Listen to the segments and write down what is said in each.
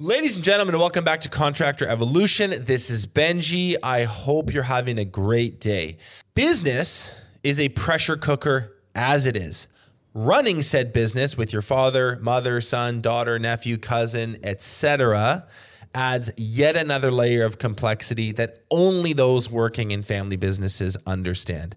Ladies and gentlemen, welcome back to Contractor Evolution. This is Benji. I hope you're having a great day. Business is a pressure cooker as it is. Running said business with your father, mother, son, daughter, nephew, cousin, etc adds yet another layer of complexity that only those working in family businesses understand.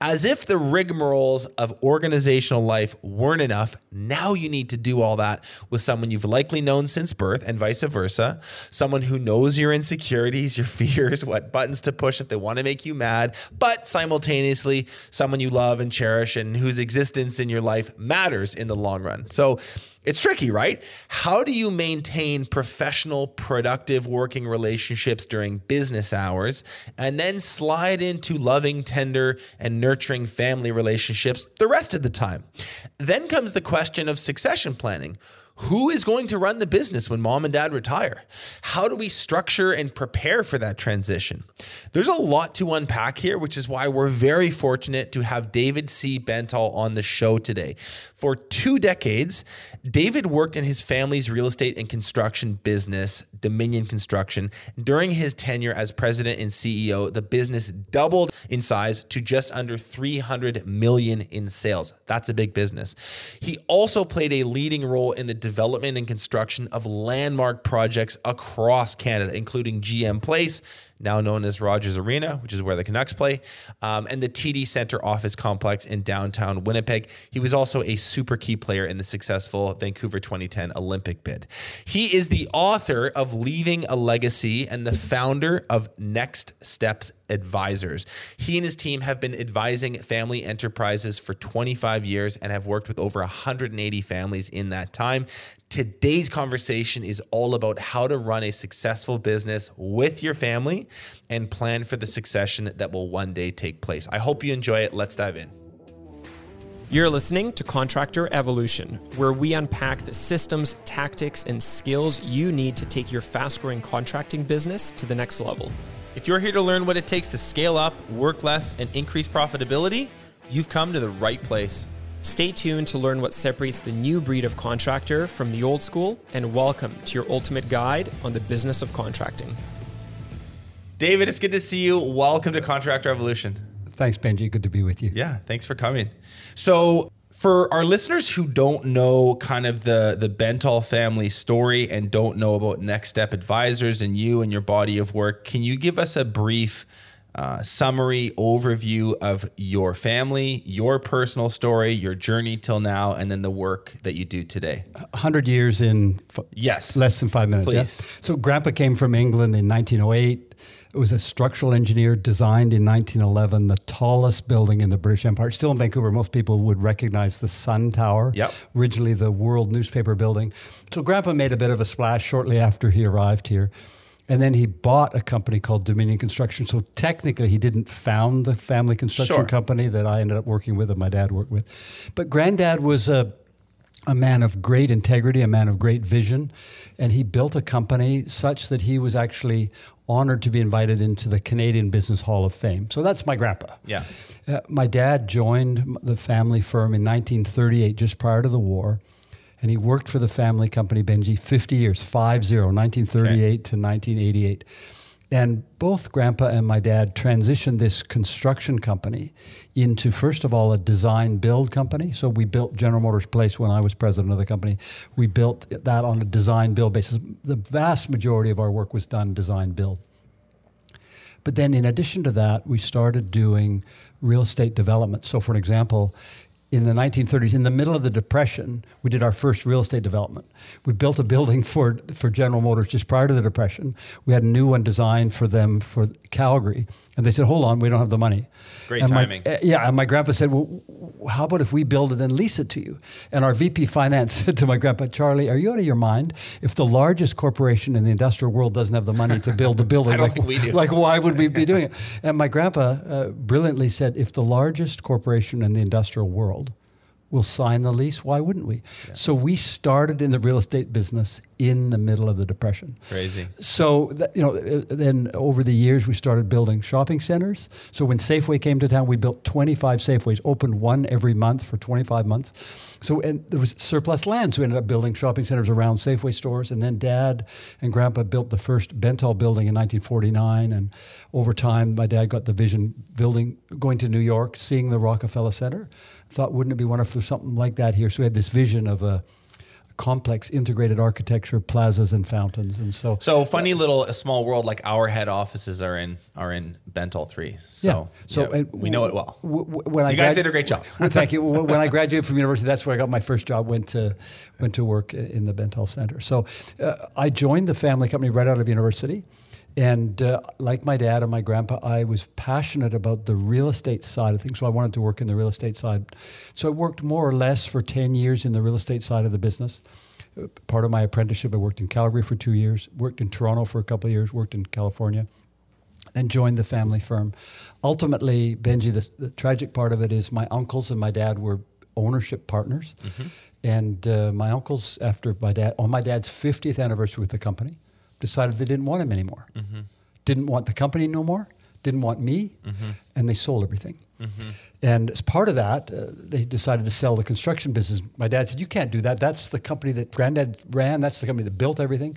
As if the rigmaroles of organizational life weren't enough, now you need to do all that with someone you've likely known since birth and vice versa, someone who knows your insecurities, your fears, what buttons to push if they want to make you mad, but simultaneously someone you love and cherish and whose existence in your life matters in the long run. So, it's tricky, right? How do you maintain professional, productive working relationships during business hours and then slide into loving, tender, and nurturing family relationships the rest of the time? Then comes the question of succession planning. Who is going to run the business when mom and dad retire? How do we structure and prepare for that transition? There's a lot to unpack here, which is why we're very fortunate to have David C. Bentall on the show today. For two decades, David worked in his family's real estate and construction business, Dominion Construction. During his tenure as president and CEO, the business doubled in size to just under 300 million in sales. That's a big business. He also played a leading role in the development and construction of landmark projects across Canada, including GM Place, now known as Rogers Arena, which is where the Canucks play, um, and the TD Center office complex in downtown Winnipeg. He was also a super key player in the successful Vancouver 2010 Olympic bid. He is the author of Leaving a Legacy and the founder of Next Steps Advisors. He and his team have been advising family enterprises for 25 years and have worked with over 180 families in that time. Today's conversation is all about how to run a successful business with your family and plan for the succession that will one day take place. I hope you enjoy it. Let's dive in. You're listening to Contractor Evolution, where we unpack the systems, tactics, and skills you need to take your fast growing contracting business to the next level. If you're here to learn what it takes to scale up, work less, and increase profitability, you've come to the right place. Stay tuned to learn what separates the new breed of contractor from the old school, and welcome to your ultimate guide on the business of contracting. David, it's good to see you. Welcome to Contractor Evolution. Thanks, Benji. Good to be with you. Yeah, thanks for coming. So, for our listeners who don't know kind of the the Bentall family story and don't know about Next Step Advisors and you and your body of work, can you give us a brief uh, summary overview of your family, your personal story, your journey till now, and then the work that you do today. 100 years in f- yes, less than five minutes. Please. Yeah? So, Grandpa came from England in 1908. It was a structural engineer designed in 1911, the tallest building in the British Empire. Still in Vancouver, most people would recognize the Sun Tower, yep. originally the World Newspaper Building. So, Grandpa made a bit of a splash shortly after he arrived here. And then he bought a company called Dominion Construction. So technically, he didn't found the family construction sure. company that I ended up working with and my dad worked with. But granddad was a, a man of great integrity, a man of great vision. And he built a company such that he was actually honored to be invited into the Canadian Business Hall of Fame. So that's my grandpa. Yeah. Uh, my dad joined the family firm in 1938, just prior to the war and he worked for the family company Benji 50 years, 5 0, 1938 okay. to 1988. And both grandpa and my dad transitioned this construction company into, first of all, a design build company. So we built General Motors Place when I was president of the company. We built that on a design build basis. The vast majority of our work was done design build. But then, in addition to that, we started doing real estate development. So, for an example, in the 1930s, in the middle of the Depression, we did our first real estate development. We built a building for, for General Motors just prior to the Depression. We had a new one designed for them for Calgary. And they said, hold on, we don't have the money. Great and timing. My, uh, yeah, and my grandpa said, well, how about if we build it and lease it to you? And our VP finance said to my grandpa, Charlie, are you out of your mind? If the largest corporation in the industrial world doesn't have the money to build the building, like, like, why would we be doing it? And my grandpa uh, brilliantly said, if the largest corporation in the industrial world we'll sign the lease. Why wouldn't we? So we started in the real estate business in the middle of the depression. Crazy. So that, you know, uh, then over the years we started building shopping centers. So when Safeway came to town, we built 25 Safeways, opened one every month for 25 months. So and there was surplus land, so we ended up building shopping centers around Safeway stores. And then Dad and Grandpa built the first Bentall building in 1949. And over time, my dad got the vision building, going to New York, seeing the Rockefeller Center. Thought, wouldn't it be wonderful if there's something like that here? So we had this vision of a complex integrated architecture, plazas and fountains, and so. So funny little a small world like our head offices are in are in Bentall three. So yeah, so yeah, and we know it well. w- w- when I You guys grad- did a great job. Thank you. When I graduated from university, that's where I got my first job. Went to went to work in the Bentall Center. So uh, I joined the family company right out of university. And uh, like my dad and my grandpa, I was passionate about the real estate side of things. So I wanted to work in the real estate side. So I worked more or less for 10 years in the real estate side of the business. Part of my apprenticeship, I worked in Calgary for two years, worked in Toronto for a couple of years, worked in California and joined the family firm. Ultimately, Benji, the, the tragic part of it is my uncles and my dad were ownership partners. And uh, my uncles, after my dad, on my dad's 50th anniversary with the company, decided they didn't want him anymore. Didn't want the company no more, didn't want me, and they sold everything. And as part of that, uh, they decided to sell the construction business. My dad said, You can't do that. That's the company that granddad ran, that's the company that built everything.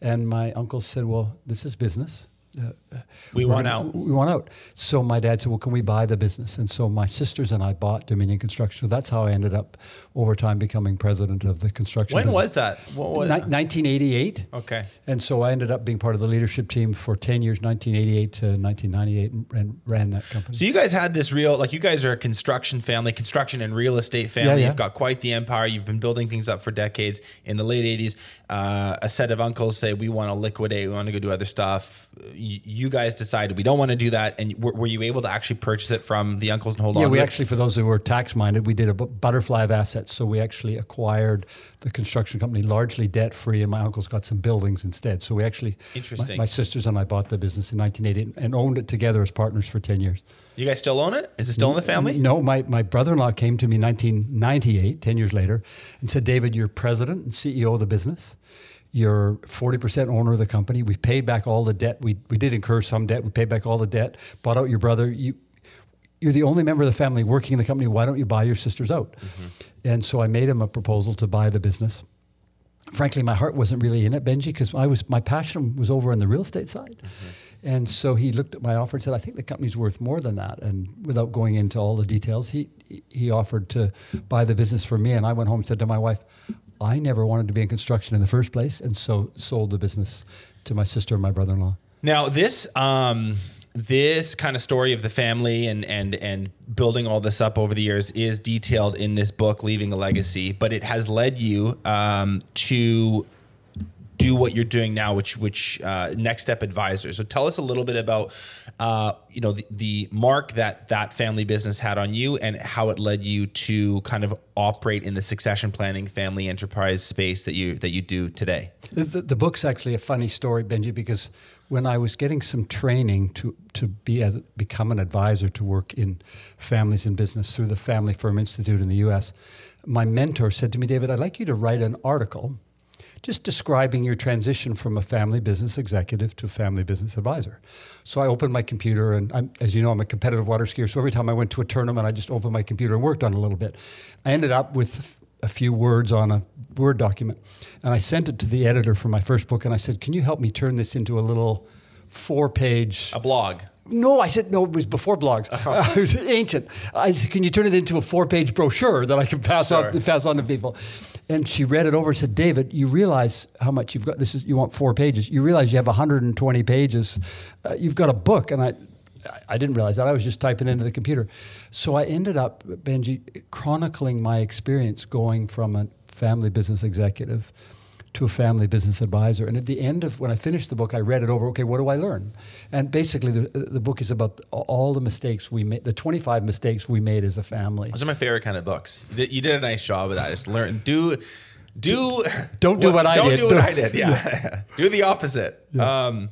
And my uncle said, Well, this is business. Uh, uh, We want out. We want out. So my dad said, Well, can we buy the business? And so my sisters and I bought Dominion Construction. So that's how I ended up over time becoming president of the construction When business. was that? What was? Ni- 1988. Okay. And so I ended up being part of the leadership team for 10 years, 1988 to 1998, and, and ran that company. So you guys had this real, like you guys are a construction family, construction and real estate family. Yeah, yeah. You've got quite the empire. You've been building things up for decades. In the late '80s, uh, a set of uncles say we want to liquidate, we want to go do other stuff. You, you guys decided we don't want to do that, and were, were you able to actually purchase it from the uncles and hold yeah, on? we actually, for those who were tax minded, we did a butterfly of assets. So we actually acquired the construction company largely debt free, and my uncle's got some buildings instead. So we actually, my- Interesting. My, sisters and I bought the business in 1980 and owned it together as partners for 10 years. You guys still own it? Is it still in the family? No, my, my brother in law came to me in 1998, 10 years later, and said, David, you're president and CEO of the business. You're 40% owner of the company. We've paid back all the debt. We, we did incur some debt. We paid back all the debt, bought out your brother. You, you're the only member of the family working in the company. Why don't you buy your sisters out? And so I made him a proposal to buy the business. Frankly, my heart wasn't really in it, Benji, because I was my passion was over on the real estate side. And so he looked at my offer and said, "I think the company's worth more than that." And without going into all the details, he he offered to buy the business for me. And I went home and said to my wife, "I never wanted to be in construction in the first place," and so sold the business to my sister and my brother-in-law. Now this um this kind of story of the family and and and building all this up over the years is detailed in this book leaving a legacy but it has led you um, to do what you're doing now which which uh, next step advisor. So tell us a little bit about uh, you know the, the mark that that family business had on you and how it led you to kind of operate in the succession planning family enterprise space that you that you do today. The, the, the book's actually a funny story, Benji, because when I was getting some training to, to be as, become an advisor to work in families and business through the Family Firm Institute in the U.S., my mentor said to me, David, I'd like you to write an article just describing your transition from a family business executive to family business advisor. So I opened my computer, and I'm, as you know, I'm a competitive water skier. So every time I went to a tournament, I just opened my computer and worked on a little bit. I ended up with a few words on a Word document. And I sent it to the editor for my first book and I said, Can you help me turn this into a little four page. a blog No, I said, No, it was before blogs. it was ancient. I said, Can you turn it into a four page brochure that I can pass, Sure. on, pass on to people? And she read it over and said, David, you realize how much you've got. This is, you want four pages. You realize you have 120 pages. Uh, you've got a book. And I, I didn't realize that. I was just typing into the computer. So I ended up, Benji, chronicling my experience going from a family business executive to a family business advisor. And at the end of when I finished the book, I read it over. Okay, what do I learn? And basically, the, the book is about all the mistakes we made, the 25 mistakes we made as a family. Those are my favorite kind of books. You did, a nice job of that. Just learn, do, do, Don't do what I don't did. do what Don't- I did. Yeah, do the opposite. Um,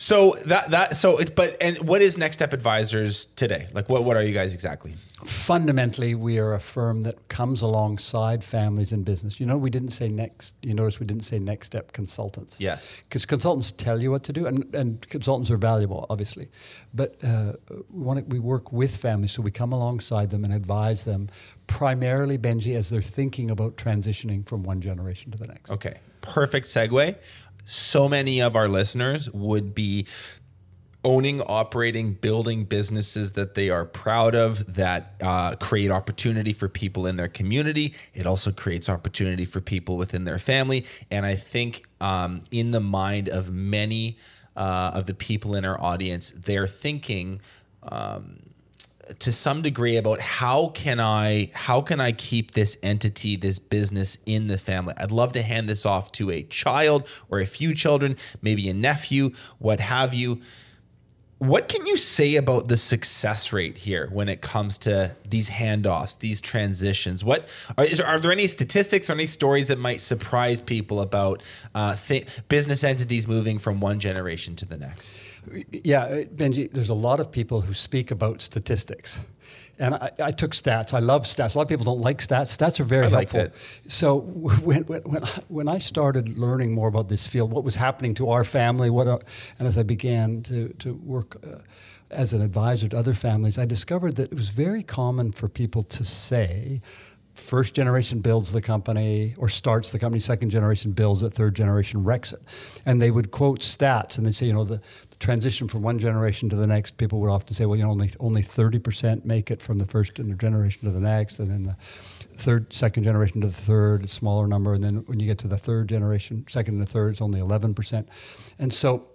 So that that so it, but and what is Next Step Advisors today? Like what what are you guys exactly? Fundamentally, we are a firm that comes alongside families in business. You know, we didn't say next. You notice we didn't say next step consultants. Yes. because consultants tell you what to do, and, and consultants are valuable, obviously. But uh, we, want to- we work with families, so we come alongside them and advise them, primarily Benji, as they're thinking about transitioning from one generation to the next. Okay, perfect segue. So many of our listeners would be owning, operating, building businesses that they are proud of that uh, create opportunity for people in their community. It also creates opportunity for people within their family. And I think um, in the mind of many uh, of the people in our audience, they're thinking. Um, to some degree about how can I how can I keep this entity this business in the family. I'd love to hand this off to a child or a few children, maybe a nephew, what have you. What can you say about the success rate here when it comes to these handoffs, these transitions? What are, is, are there any statistics or any stories that might surprise people about uh, th- business entities moving from one generation to the next? Yeah, uh, Benji, there's a lot of people who speak about statistics. And I, I took stats. I love stats. A lot of people don't like stats. Stats are very I like helpful. So when, when, when, I, when I started learning more about this field, what was happening to our family, what, our, and as I began to, to work uh, as an advisor to other families, I discovered that it was very common for people to say, first generation builds the company or starts the company, second generation builds it, third generation wrecks it. And they would quote stats and they'd say, you know, the, the transition from one generation to the next, people would often say, well, you know, only, only 30% make it from the first generation to the next. And then the third, second generation to the third, a smaller number. And then when you get to the third generation, second and the third, it's only 11%. And so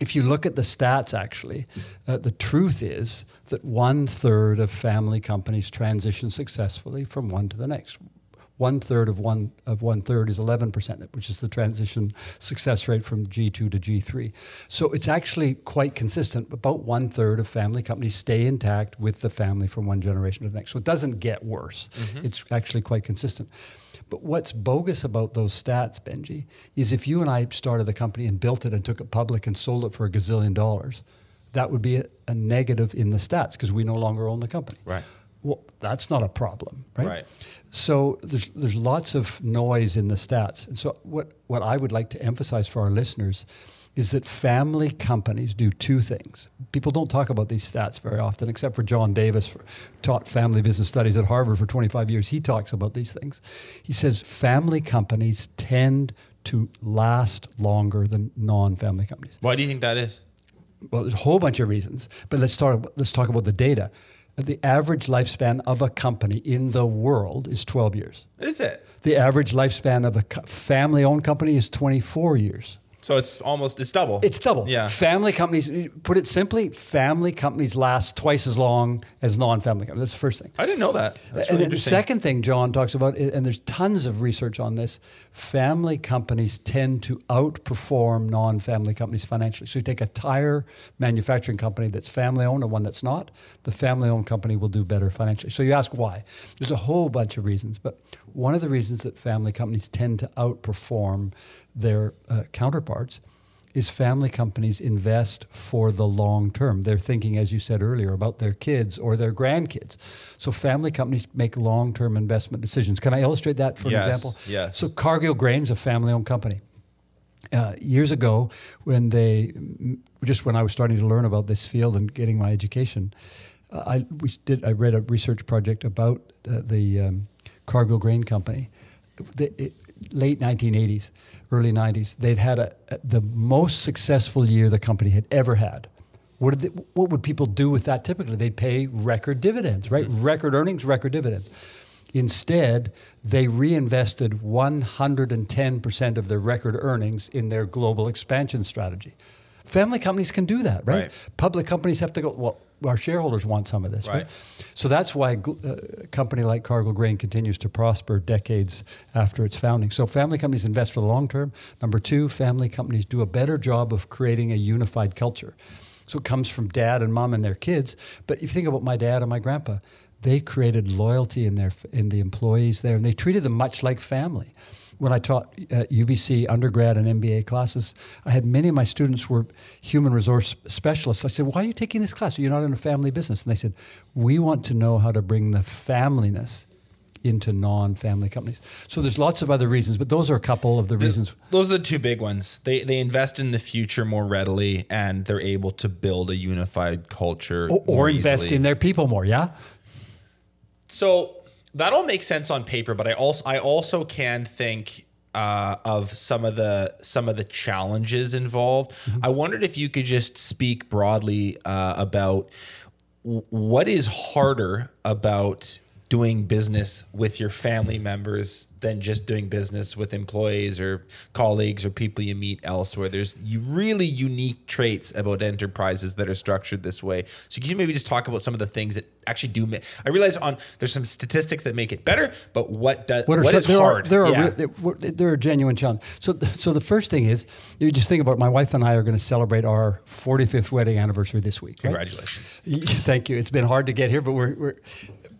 if you look at the stats, actually, uh, the truth is that one third of family companies transition successfully from one to the next. One third of one of one third is eleven percent, which is the transition success rate from G two to G three. So it's actually quite consistent. About one third of family companies stay intact with the family from one generation to the next. So it doesn't get worse. It's actually quite consistent. But what's bogus about those stats, Benji, is if you and I started the company and built it and took it public and sold it for a gazillion dollars, that would be a, a negative in the stats because we no longer own the company. Right. Well, that's not a problem, right? Right. So there's there's lots of noise in the stats. And so what what I would like to emphasize for our listeners is that family companies do two things. People don't talk about these stats very often, except for John Davis, for, taught family business studies at Harvard for 25 years. He talks about these things. He says family companies tend to last longer than non-family companies. Why do you think that is? Well, there's a whole bunch of reasons, but let's start. Let's talk about the data. The average lifespan of a company in the world is 12 years. Is it? The average lifespan of a family-owned company is 24 years. So it's almost it's double. It's double. Yeah. Family companies, put it simply, family companies last twice as long as non-family companies. That's the first thing. I didn't know that. That's and really the second thing John talks about, and there's tons of research on this, family companies tend to outperform non-family companies financially. So you take a tire manufacturing company that's family-owned and one that's not, the family-owned company will do better financially. So you ask why? There's a whole bunch of reasons, but one of the reasons that family companies tend to outperform their uh, counterparts is family companies invest for the long term. They're thinking, as you said earlier, about their kids or their grandkids. So family companies make long term investment decisions. Can I illustrate that for Yes, an example? yes. So Cargill Grain's a family owned company. Uh, years ago, when they just when I was starting to learn about this field and getting my education, uh, I we did I read a research project about uh, the um, Cargill Grain Company. The, it, late 1980s, early 90s, they'd had a, a- the most successful year the company had ever had. What, did they, what would people do with that typically? They'd pay record dividends, right? Mm-hmm. Record earnings, record dividends. Instead, they reinvested 110% of their record earnings in their global expansion strategy. Family companies can do that, right? Right. Public companies have to go, well, our shareholders want some of this, right? Right. So that's why uh, a company like Cargill Grain continues to prosper decades after its founding. So family companies invest for the long term. Number two, family companies do a better job of creating a unified culture. So it comes from dad and mom and their kids. But if you think about my dad and my grandpa, they created loyalty in their in the employees there, and they treated them much like family. When I taught at UBC undergrad and MBA classes, I had many of my students were human resource specialists. I said, "Why are you taking this class? You're not in a family business." And they said, "We want to know how to bring the familyness into non-family companies." So there's lots of other reasons, but those are a couple of the reasons. Those are the two big ones. They they invest in the future more readily, and they're able to build a unified culture Or, or invest in their people more. Yeah. So that all makes sense on paper, but I also I also can think uh, of some of the some of the challenges involved. I wondered if you could just speak broadly uh, about w- what is harder about doing business with your family members than just doing business with employees or colleagues or people you meet elsewhere. There's you really unique traits about enterprises that are structured this way. So can you maybe just talk about some of the things that actually do make I realize on there's some statistics that make it better, but what does what, What, are is there hard? Are, there are Yeah. re- there, there are genuine challenges. So, th- so the first thing is you just think about it, my wife and I are going to celebrate our 45th wedding anniversary this week. right? Congratulations. Thank you. It's been hard to get here, but we're. we're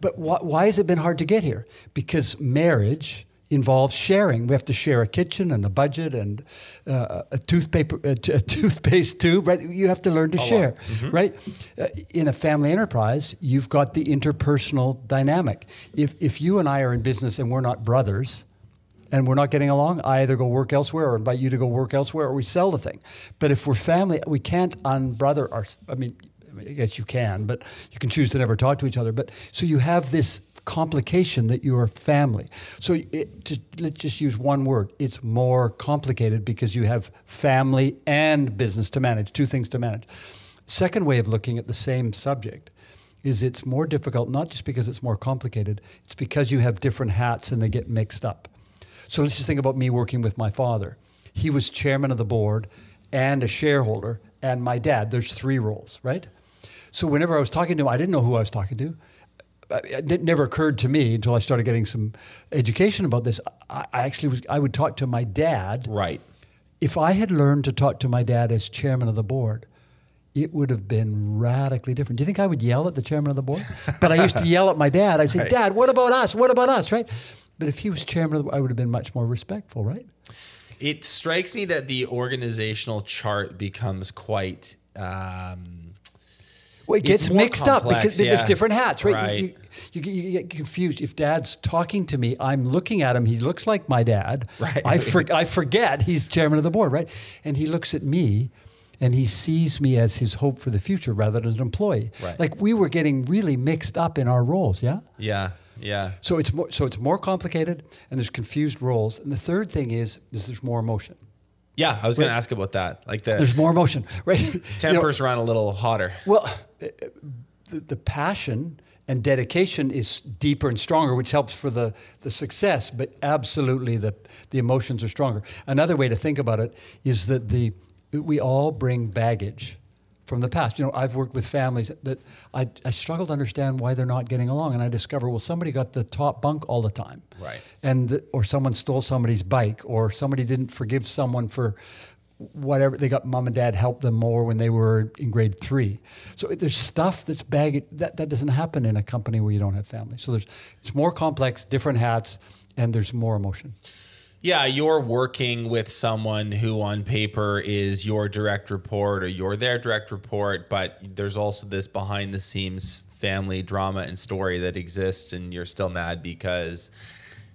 but why, why has it been hard to get here? Because marriage involves sharing. We have to share a kitchen and a budget and uh, a toothpaper, a, t- a toothpaste tube. Right? You have to learn to share. Right? Uh, in a family enterprise, you've got the interpersonal dynamic. If if you and I are in business and we're not brothers, and we're not getting along, I either go work elsewhere or invite you to go work elsewhere or we sell the thing. But if we're family, we can't unbrother our, I mean, I guess you can, but you can choose to never talk to each other. But so you have this complication that you are family. So it, just, let's just use one word. It's more complicated because you have family and business to manage, two things to manage. Second way of looking at the same subject is it's more difficult, not just because it's more complicated, it's because you have different hats and they get mixed up. So let's just think about me working with my father. He was chairman of the board and a shareholder, and my dad. There's three roles, right? So whenever I was talking to him, I didn't know who I was talking to. Uh, It never occurred to me until I started getting some education about this. I I actually was, I would talk to my dad. Right. If I had learned to talk to my dad as chairman of the board, it would have been radically different. Do you think I would yell at the chairman of the board? But I used to yell at my dad. I'd say, Right. Dad, what about us? What about us? Right? But if he was chairman of the board, I would have been much more respectful, right? It strikes me that the organizational chart becomes quite um, Well, it gets mixed up because there's different hats, right? Right. You, you, you, you get confused. If dad's talking to me, I'm looking at him. He looks like my dad. Right. I, for, I forget he's chairman of the board, right? And he looks at me and he sees me as his hope for the future rather than an employee. Right. Like we were getting really mixed up in our roles, yeah? yeah, yeah. So it's more, so it's more complicated and there's confused roles. And the third thing is, is there's more emotion. Yeah, I was going to ask about that. Like the There's more emotion, right? You know, tempers run a little hotter. Well, uh, the, the passion and dedication is deeper and stronger, which helps for the, the success, but absolutely the, the emotions are stronger. Another way to think about it is that the, we all bring baggage from the past. You know, I've worked with families that I, I struggle to understand why they're not getting along, and I discover, well, somebody got the top bunk all the time. Right. And the, or someone stole somebody's bike, or somebody didn't forgive someone for whatever they got mom and dad helped them more when they were in grade three so there's stuff that's baggage that, that doesn't happen in a company where you don't have family so there's it's more complex different hats and there's more emotion Yeah, you're working with someone who on paper is your direct report or you're their direct report, but there's also this behind the scenes family drama and story that exists, and you're still mad because.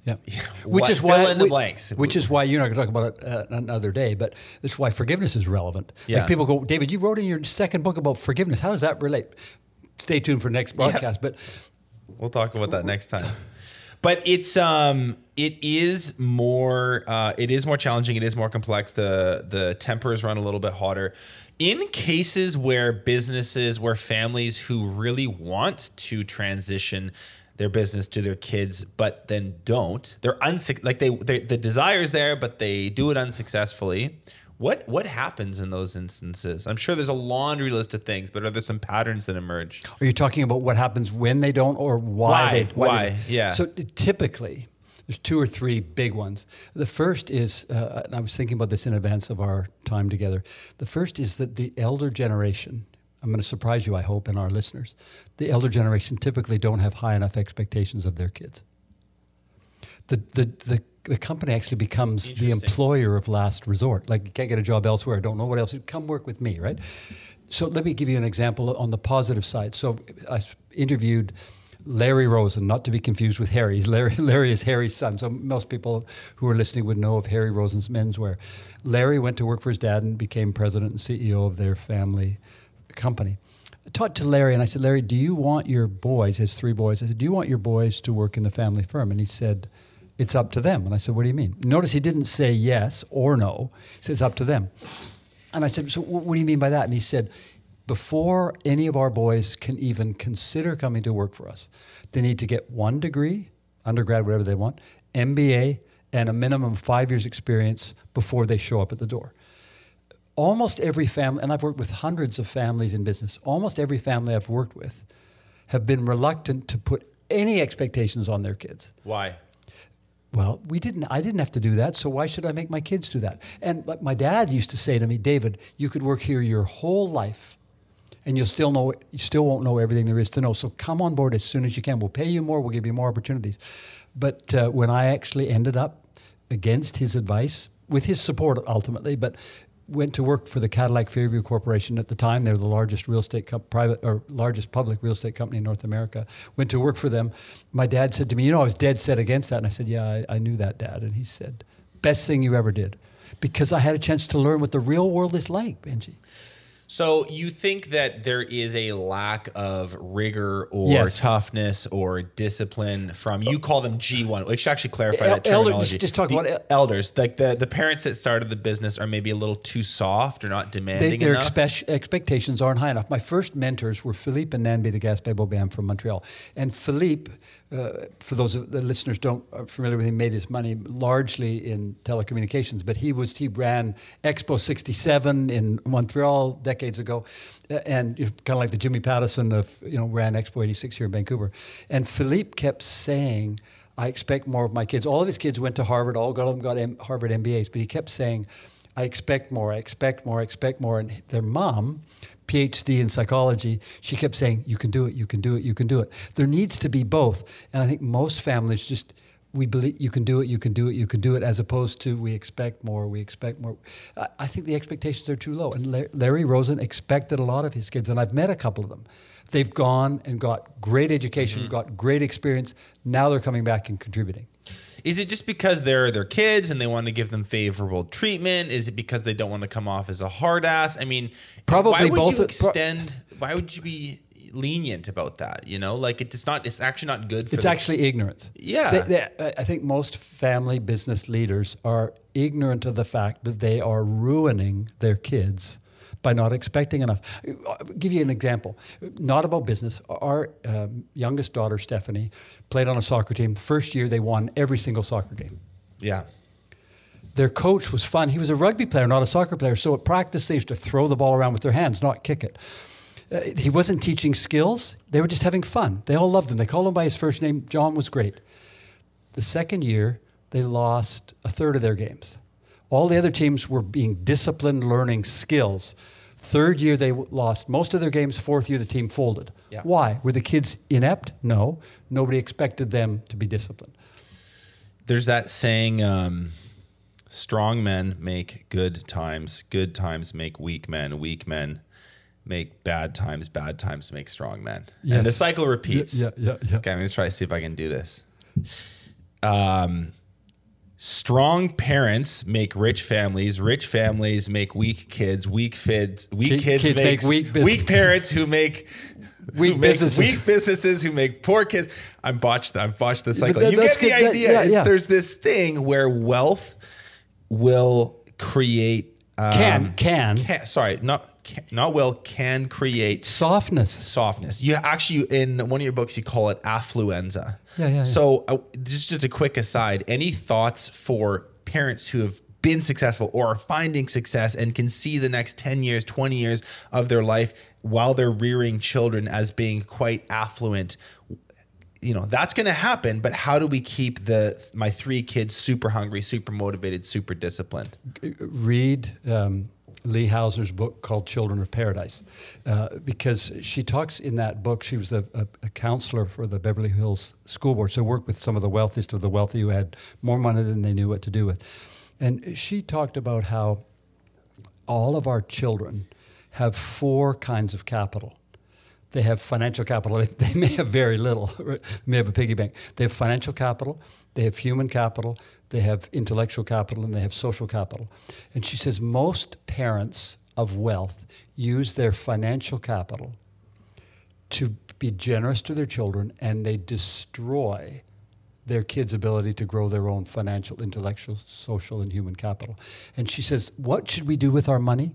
yeah What- which is fill why in the blanks. which is why you're not going to talk about it uh, another day but that's why forgiveness is relevant Yeah. like people go david you wrote in your second book about forgiveness how does that relate stay tuned for next broadcast but We'll talk about that next time. But it's um it is more uh, it is more challenging. It is more complex. The the tempers run a little bit hotter. In cases where businesses, where families who really want to transition their business to their kids, but then don't, they're unsuc like they the desire's there, but they do it unsuccessfully. What what happens in those instances? I'm sure there's a laundry list of things, but are there some patterns that emerge? Are you talking about what happens when they don't or why, Why? they Why? they- Yeah. So typically, there's two or three big ones. The first is, uh, and I was thinking about this in advance of our time together. The first is that the elder generation, I'm going to surprise you, I hope, and our listeners, the elder generation typically don't have high enough expectations of their kids. The, the, the the company actually becomes the employer of last resort. Like you can't get a job elsewhere. I don't know what else. Come work with me, right? So let me give you an example on the positive side. So I interviewed Larry Rosen, not to be confused with Harry. Larry, Larry is Harry's son. So most people who are listening would know of Harry Rosen's menswear. Larry went to work for his dad and became president and CEO of their family company. I talked to Larry and I said, Larry, do you want your boys, his three boys, I said, do you want your boys to work in the family firm? And he said, it's up to them. And I said, what do you mean? Notice he didn't say yes or no. He said, it's up to them. And I said, so what do you mean by that? And he said, before any of our boys can even consider coming to work for us, they need to get one degree, undergrad, whatever they want, MBA, and a minimum of five years experience before they show up at the door almost every family, and I've worked with hundreds of families in business, almost every family I've worked with have been reluctant to put any expectations on their kids. Why? Well, we didn't. I didn't have to do that, so why should I make my kids do that? And but my dad used to say to me, David, you could work here your whole life, and you'll still know. You still won't know everything there is to know. So come on board as soon as you can. We'll pay you more. We'll give you more opportunities. But uh, when I actually ended up against his advice, with his support ultimately, but went to work for the Cadillac Fairview Corporation at the time. They were the largest real estate co- private or largest public real estate company in North America. Went to work for them. My dad said to me, "You know, I was dead set against that." And I said, "Yeah, I, I knew that, Dad." And he said, "Best thing you ever did." Because I had a chance to learn what the real world is like, Benji. So you think that there is a lack of rigor or Yes. toughness or discipline from you call them G1. We should actually clarify El- that elder- terminology. just talk The about el- elders, like the, the parents that started the business are maybe a little too soft or not They, demanding their enough. expe- expectations aren't high enough. My first mentors were Philippe and Nan-b de Gaspé Beaubien from Montreal. And Philippe, uh, for those of the listeners don't are familiar with him, made his money largely in telecommunications. But he was he ran Expo '67 in Montreal decades ago, uh, and kind of like the Jimmy Pattison of you know ran Expo '86 here in Vancouver. And Philippe kept saying. I expect more of my kids. All of his kids went to Harvard. All of them got M- Harvard MBAs. But he kept saying, I expect more, I expect more, I expect more. And their mom, PhD in psychology, she kept saying, You can do it, you can do it, you can do it. There needs to be both. And I think most families just, we believe you can do it, you can do it, you can do it, as opposed to we expect more, we expect more. I, I think the expectations are too low. And Larry Rosen expected a lot of his kids, and I've met a couple of them. They've gone and got great education, mm-hmm. got great experience. Now they're coming back and contributing. Is it just because they're their kids and they want to give them favorable treatment? Is it because they don't want to come off as a hard ass? I mean, Probably why would both- you pro- extend? why would you be lenient about that? You know, like it's not. It's actually not good. for It's actually ignorance. Yeah. They- they- I think most family business leaders are ignorant of the fact that they are ruining their kids by not expecting enough. I'll give you an example. Not about business. Our um, youngest daughter, Stephanie, played on a soccer team. First year, they won every single soccer game. Yeah. Their coach was fun. He was a rugby player, not a soccer player. So at practice, they used to throw the ball around with their hands, not kick it. Uh, he wasn't teaching skills. They were just having fun. They all loved him. They called him by his first name. John was great. The second year, they lost a third of their games. All the other teams were being disciplined, learning skills. Third year, they lost most of their games. Fourth year, the team folded. Yeah. Why? Were the kids inept? No. Nobody expected them to be disciplined. There's that saying, um, strong men make good times, good times make weak men, weak men make bad times, bad times make strong men. And the cycle repeats. Yeah, yeah, yeah. Okay, I'm going to try to see if I can do this. Um, strong parents make rich families, rich families make weak kids, weak kids, weak Ki- kids, kids make make weak business- weak parents who make Weak who make businesses. weak businesses who make poor kids. I'm botched. I've botched the cycle. that- you get the good. That- idea. yeah, It's- yeah. There's this thing where wealth will create um, Can, can. can sorry not can, not will can create Softness. softness. You actually in one of your books you call it affluenza. Yeah, yeah, yeah. So uh, just just a quick aside. Any thoughts for parents who have been successful or are finding success and can see the next 10 years, 20 years of their life while they're rearing children as being quite affluent? You know, that's going to happen, but how do we keep the my three kids super hungry, super motivated, super disciplined? read um, Lee Hausner's book called Children of Paradise, uh, because she talks in that book. She was a, a, a, counselor for the Beverly Hills School Board, so worked with some of the wealthiest of the wealthy who had more money than they knew what to do with. And she talked about how all of our children have four kinds of capital. They have financial capital. They may have very little. They may have a piggy bank. They have financial capital. They have human capital. They have intellectual capital, and they have social capital. And she says most parents of wealth use their financial capital to be generous to their children, and they destroy their kids' ability to grow their own financial, intellectual, social, and human capital. And she says, What should we do with our money?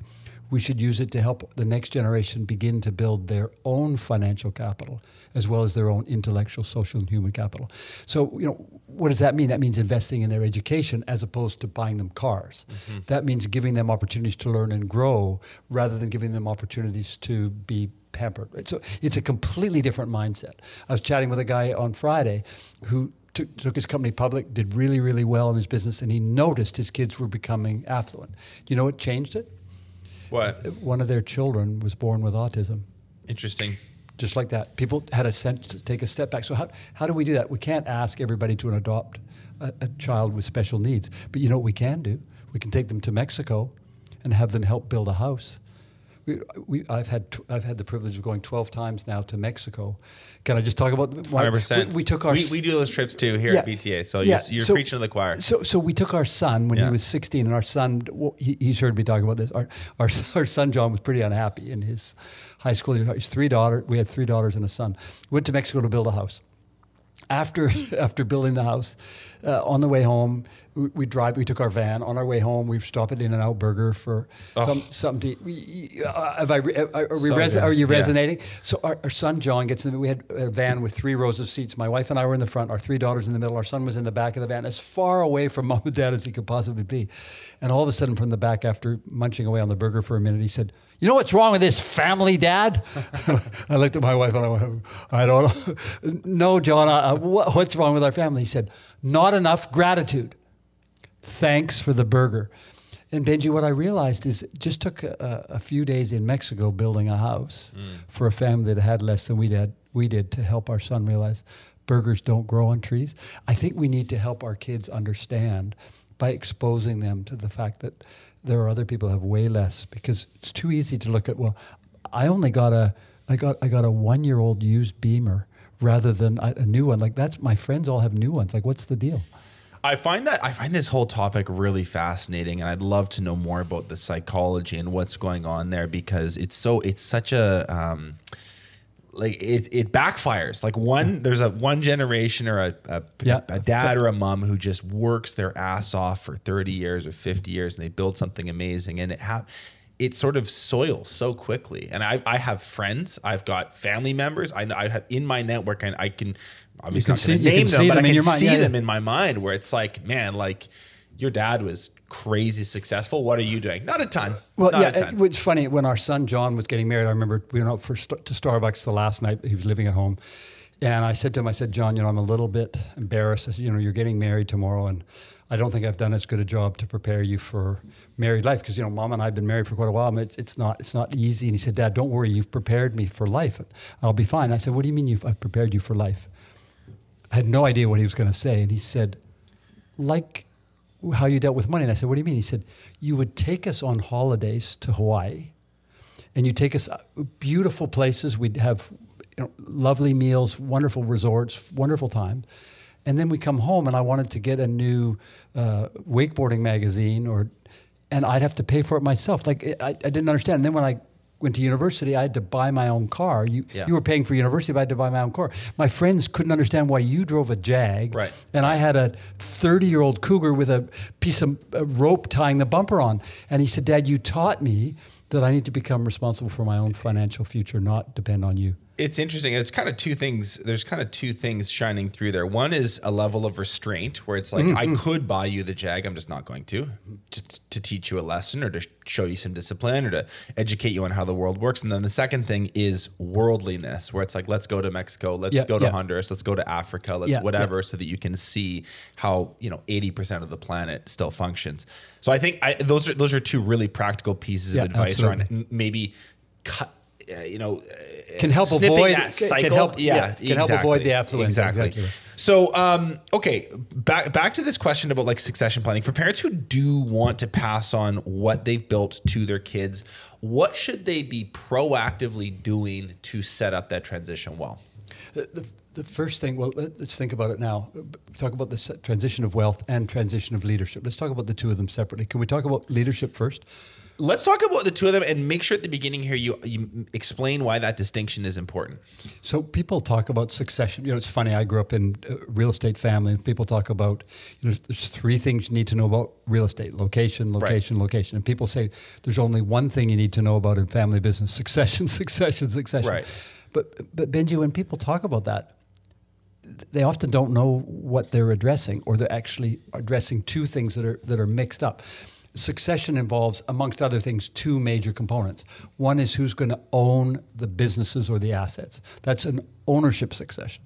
We should use it to help the next generation begin to build their own financial capital as well as their own intellectual, social, and human capital. So, you know, what does that mean? That means investing in their education as opposed to buying them cars. Mm-hmm. That means giving them opportunities to learn and grow rather than giving them opportunities to be pampered. Right? So it's a completely different mindset. I was chatting with a guy on Friday who took, took his company public, did really, really well in his business, and he noticed his kids were becoming affluent. You know what changed it? What? One of their children was born with autism. Interesting. Just like that. People had a sense to take a step back. So, how, how do we do that? We can't ask everybody to adopt a, a child with special needs. But you know what we can do? We can take them to Mexico and have them help build a house we, we, I've had t- I've had the privilege of going 12 times now to Mexico. Can I just talk about? Hundred percent. We, we, took our we, we, do those trips too here yeah, at BTA. So yeah, you're, so, preaching to the choir. So so we took our son when yeah. he was 16, and our son he, he's heard me talk about this. Our, our our son John was pretty unhappy in his high school. His three daughters. We had three daughters and a son. Went to Mexico to build a house. After after building the house, uh, on the way home, we, we, drive. We took our van. On our way home, we stopped at In and Out Burger for oh. some something to. Uh, have I, uh, are, we so res- are you resonating? Yeah. So our, our, son John gets in. The, we had a van with three rows of seats. My wife and I were in the front. Our three daughters in the middle. Our son was in the back of the van, as far away from mom and dad as he could possibly be. And all of a sudden, from the back, after munching away on the burger for a minute, he said, you know what's wrong with this family, Dad? I looked at my wife and I went, I don't know. no, John, uh, uh, I, what's wrong with our family? He said, not enough gratitude. Thanks for the burger. And Benji, what I realized is it just took a, a few days in Mexico building a house mm. for a family that had less than we did, we did to help our son realize burgers don't grow on trees. I think we need to help our kids understand by exposing them to the fact that there are other people who have way less because it's too easy to look at, well, I only got a I got I got a one year old used beamer rather than a, a new one. Like that's my friends all have new ones. Like what's the deal? I find that I find this whole topic really fascinating, and I'd love to know more about the psychology and what's going on there because it's so it's such a um, like it, it backfires. Like one, there's a one generation or a, a, yeah. a dad or a mom who just works their ass off for 30 years or 50 years, and they build something amazing, and it have it sort of soils so quickly. And I, I have friends, I've got family members, I, know I have in my network, and I can obviously can not see, name them, but I can see yeah, them in my mind where it's like, man, like your dad was crazy successful. What are you doing? Not a ton. Well, Not yeah, it, it's funny when our son John was getting married. I remember we went out for to Starbucks the last night. He was living at home, and I said to him, I said, John, you know, I'm a little bit embarrassed. I said, you know, you're getting married tomorrow, and I don't think I've done as good a job to prepare you for married life because you know, Mom and I've been married for quite a while. I mean, it's, it's not it's not easy. And he said, Dad, don't worry, you've prepared me for life. I'll be fine. I said, What do you mean you've I've prepared you for life? I had no idea what he was going to say, and he said, like how you dealt with money. And I said, What do you mean? He said, You would take us on holidays to Hawaii, and you take us uh, beautiful places. We'd have you know, lovely meals, wonderful resorts, wonderful time. And then we come home, and I wanted to get a new uh, wakeboarding magazine, or, and I'd have to pay for it myself. Like I, I didn't understand. And then when I went to university, I had to buy my own car. You yeah. you were paying for university, but I had to buy my own car. My friends couldn't understand why you drove a Jag, right. and I had a 30 year old Cougar with a piece of rope tying the bumper on. And he said, Dad, you taught me that I need to become responsible for my own financial future, not depend on you. It's interesting. It's kind of two things. There's kind of two things shining through there. One is a level of restraint where it's like, I mm-hmm. could buy you the Jag, I'm just not going to, just to teach you a lesson or to show you some discipline or to educate you on how the world works. And then the second thing is worldliness, where it's like, let's go to Mexico, let's Yeah, go to yeah. Honduras, let's go to Africa, let's Yeah, whatever, so that you can see how you know 80% of the planet still functions. So I think I, those are those are two really practical pieces of advice around absolutely. m- maybe cut. Uh, you know, uh, Can help avoid- that can help- yeah, yeah, can help avoid the affluenza, Exactly. exactly. So, um, okay, back back to this question about like succession planning for parents who do want to pass on what they've built to their kids. What should they be proactively doing to set up that transition well? The, the, the first thing, well, let- let's think about it now. Talk about the transition of wealth and transition of leadership. Let's talk about the two of them separately. Can we talk about leadership first? Let's talk about the two of them and make sure at the beginning here you you explain why that distinction is important. So people talk about succession. You know, it's funny. I grew up in a real estate family, and people talk about you know, there's three things you need to know about real estate: location, location, location. And people say there's only one thing you need to know about in family business: succession, succession, succession. Right. But but Benji, when people talk about that, they often don't know what they're addressing, or they're actually addressing two things that are that are mixed up. Succession involves, amongst other things, two major components. One is who's going to own the businesses or the assets. That's an ownership succession.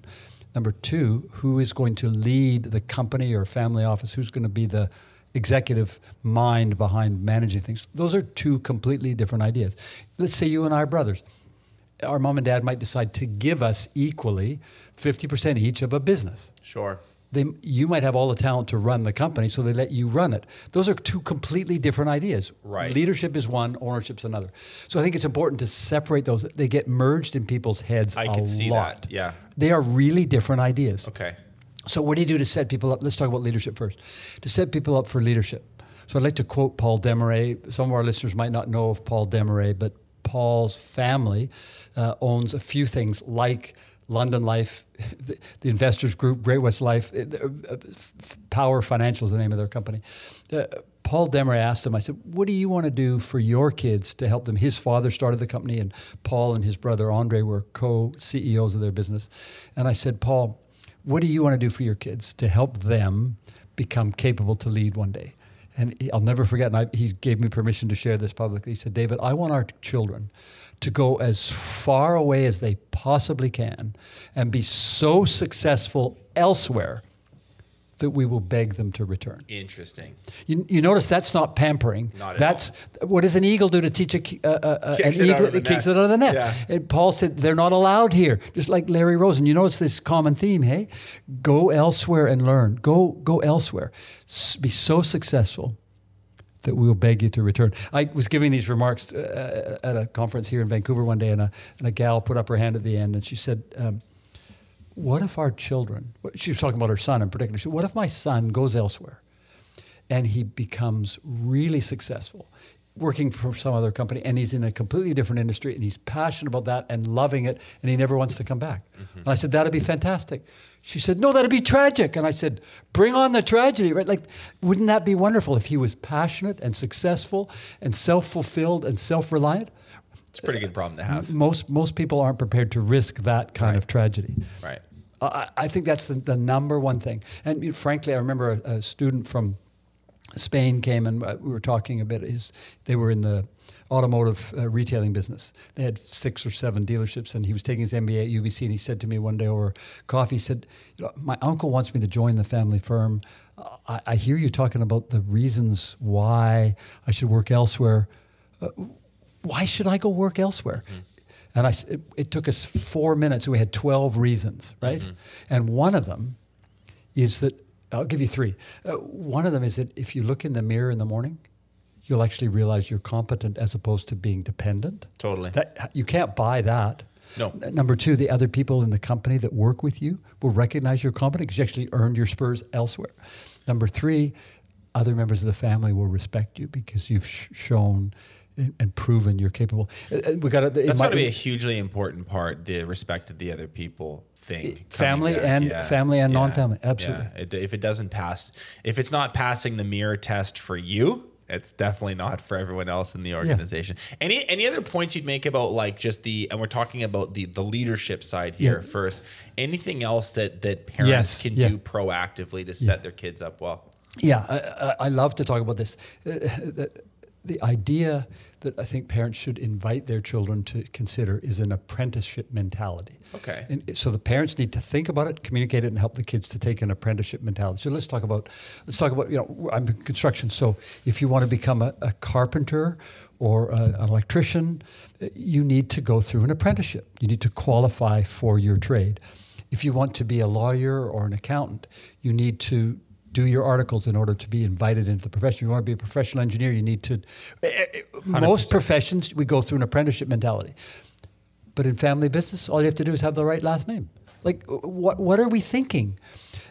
Number two, who is going to lead the company or family office? Who's going to be the executive mind behind managing things? Those are two completely different ideas. Let's say you and I are brothers our mom and dad might decide to give us equally 50% each of a business. Sure. They, you might have all the talent to run the company, so they let you run it. Those are two completely different ideas. Right. Leadership is one, ownership's another. So I think it's important to separate those. They get merged in people's heads I a can see lot. that, yeah. They are really different ideas. Okay. So, what do you do to set people up? Let's talk about leadership first. To set people up for leadership. So, I'd like to quote Paul Desmarais. Some of our listeners might not know of Paul Desmarais, but Paul's family uh, owns a few things like London Life, the, the Investors Group, Great West Life, uh, uh, Power Financial is the name of their company. Uh, Paul Desmarais asked him, I said, What do you want to do for your kids to help them? His father started the company, and Paul and his brother Andre were co CEOs of their business. And I said, Paul, what do you want to do for your kids to help them become capable to lead one day? And I'll never forget, and I, he gave me permission to share this publicly. He said, David, I want our children to go as far away as they possibly can and be so successful elsewhere that we will beg them to return. Interesting. You, you notice that's not pampering. Not at that's what does an eagle do to teach a, uh, uh, uh, an it eagle? of It kicks it out of the net. Yeah. And Paul said they're not allowed here, just like Larry Rosen. You notice this common theme, hey? Go elsewhere and learn. Go go elsewhere. S- be so successful that we will beg you to return. I was giving these remarks uh, at a conference here in Vancouver one day, and a, and a gal put up her hand at the end, and she said. Um, what if our children, she was talking about her son in particular, she said, what if my son goes elsewhere and he becomes really successful working for some other company and he's in a completely different industry and he's passionate about that and loving it and he never wants to come back. And I said, that'd be fantastic. She said, no, that'd be tragic. And I said, bring on the tragedy, right? Like, wouldn't that be wonderful if he was passionate and successful and self-fulfilled and self-reliant? It's a pretty good problem to have. Most, most people aren't prepared to risk that kind of tragedy. Right. I, I think that's the, the number one thing. And you know, frankly, I remember a, a student from Spain came and uh, we were talking a bit. His, they were in the automotive uh, retailing business. They had six or seven dealerships, and he was taking his MBA at UBC. And he said to me one day over coffee, he said, you know, "My uncle wants me to join the family firm. I, I hear you talking about the reasons why I should work elsewhere. Uh, why should I go work elsewhere?" And I, it, it took us four minutes. We had 12 reasons, right? And one of them is that, I'll give you three. Uh, one of them is that if you look in the mirror in the morning, you'll actually realize you're competent as opposed to being dependent. Totally. That, you can't buy that. No. Number two, the other people in the company that work with you will recognize you're competent because you actually earned your spurs elsewhere. Number three, other members of the family will respect you because you've sh- shown and, and proven you're capable. Uh, uh, We got That's got to be a hugely important part. The respect of the other people thing. Family and- family and non-family, absolutely. Yeah. It, if it doesn't pass, if it's not passing the mirror test for you, It's definitely not for everyone else in the organization. Any any other points you'd make about like just the and we're talking about the the leadership side here Yeah. first. Anything else that that parents Yes, can yeah. do proactively to set their kids up well? Yeah, I, I, I love to talk about this. Uh, the, the idea that I think parents should invite their children to consider is an apprenticeship mentality. Okay. And so the parents need to think about it, communicate it, and help the kids to take an apprenticeship mentality. So let's talk about let's talk about you know I'm in construction. So if you want to become a, a carpenter or a, an electrician, uh, you need to go through an apprenticeship. You need to qualify for your trade. If you want to be a lawyer or an accountant, you need to do your articles in order to be invited into the profession. If you want to be a professional engineer, you need to. eh, eh, Most 100%. professions, we go through an apprenticeship mentality. But in family business, all you have to do is have the right last name. Like, what, what are we thinking?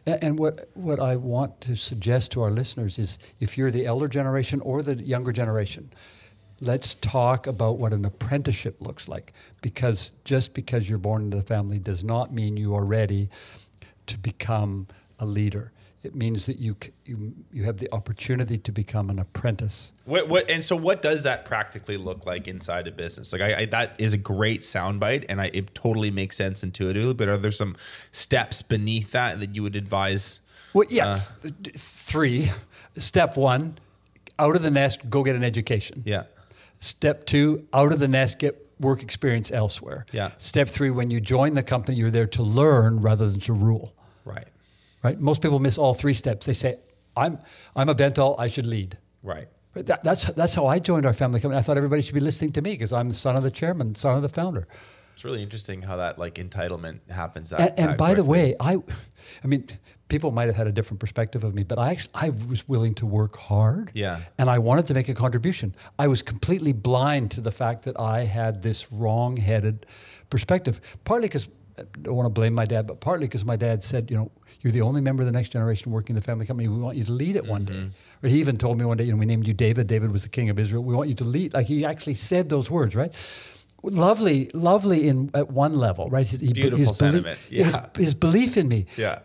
And what, what I want to suggest to our listeners is if you're the elder generation or the younger generation, let's talk about what an apprenticeship looks like. Because just because you're born into the family does not mean you are ready to become a leader. It means that you, you, you have the opportunity to become an apprentice. What, what and so what does that practically look like inside a business? Like I, I that is a great soundbite, and I, it totally makes sense intuitively. But are there some steps beneath that that you would advise? Well, yeah, Uh, three. Step one, out of the nest, go get an education. Yeah, Step two, out of the nest, get work experience elsewhere. Yeah. Step three, when you join the company, you're there to learn rather than to rule. right, Right? Most people miss all three steps. They say, "I'm I'm a Bentall, I should lead." right. But that, that's that's how I joined our family company. I thought everybody should be listening to me because I'm the son of the chairman, son of the founder. It's really interesting how that like entitlement happens. That, And, and that by the way, I, I mean, people might have had a different perspective of me, but I actually I was willing to work hard. Yeah. And I wanted to make a contribution. I was completely blind to the fact that I had this wrong-headed perspective. Partly because I don't want to blame my dad, but partly because my dad said, you know, you're the only member of the next generation working in the family company. We want you to lead it one day. Mm-hmm. Or he even told me one day, you know, we named you David. David was the king of Israel. We want you to lead. Like he actually said those words, right? Lovely, lovely in at one level, right? His, he- Beautiful his sentiment. his- Yeah. his belief in me. Yeah.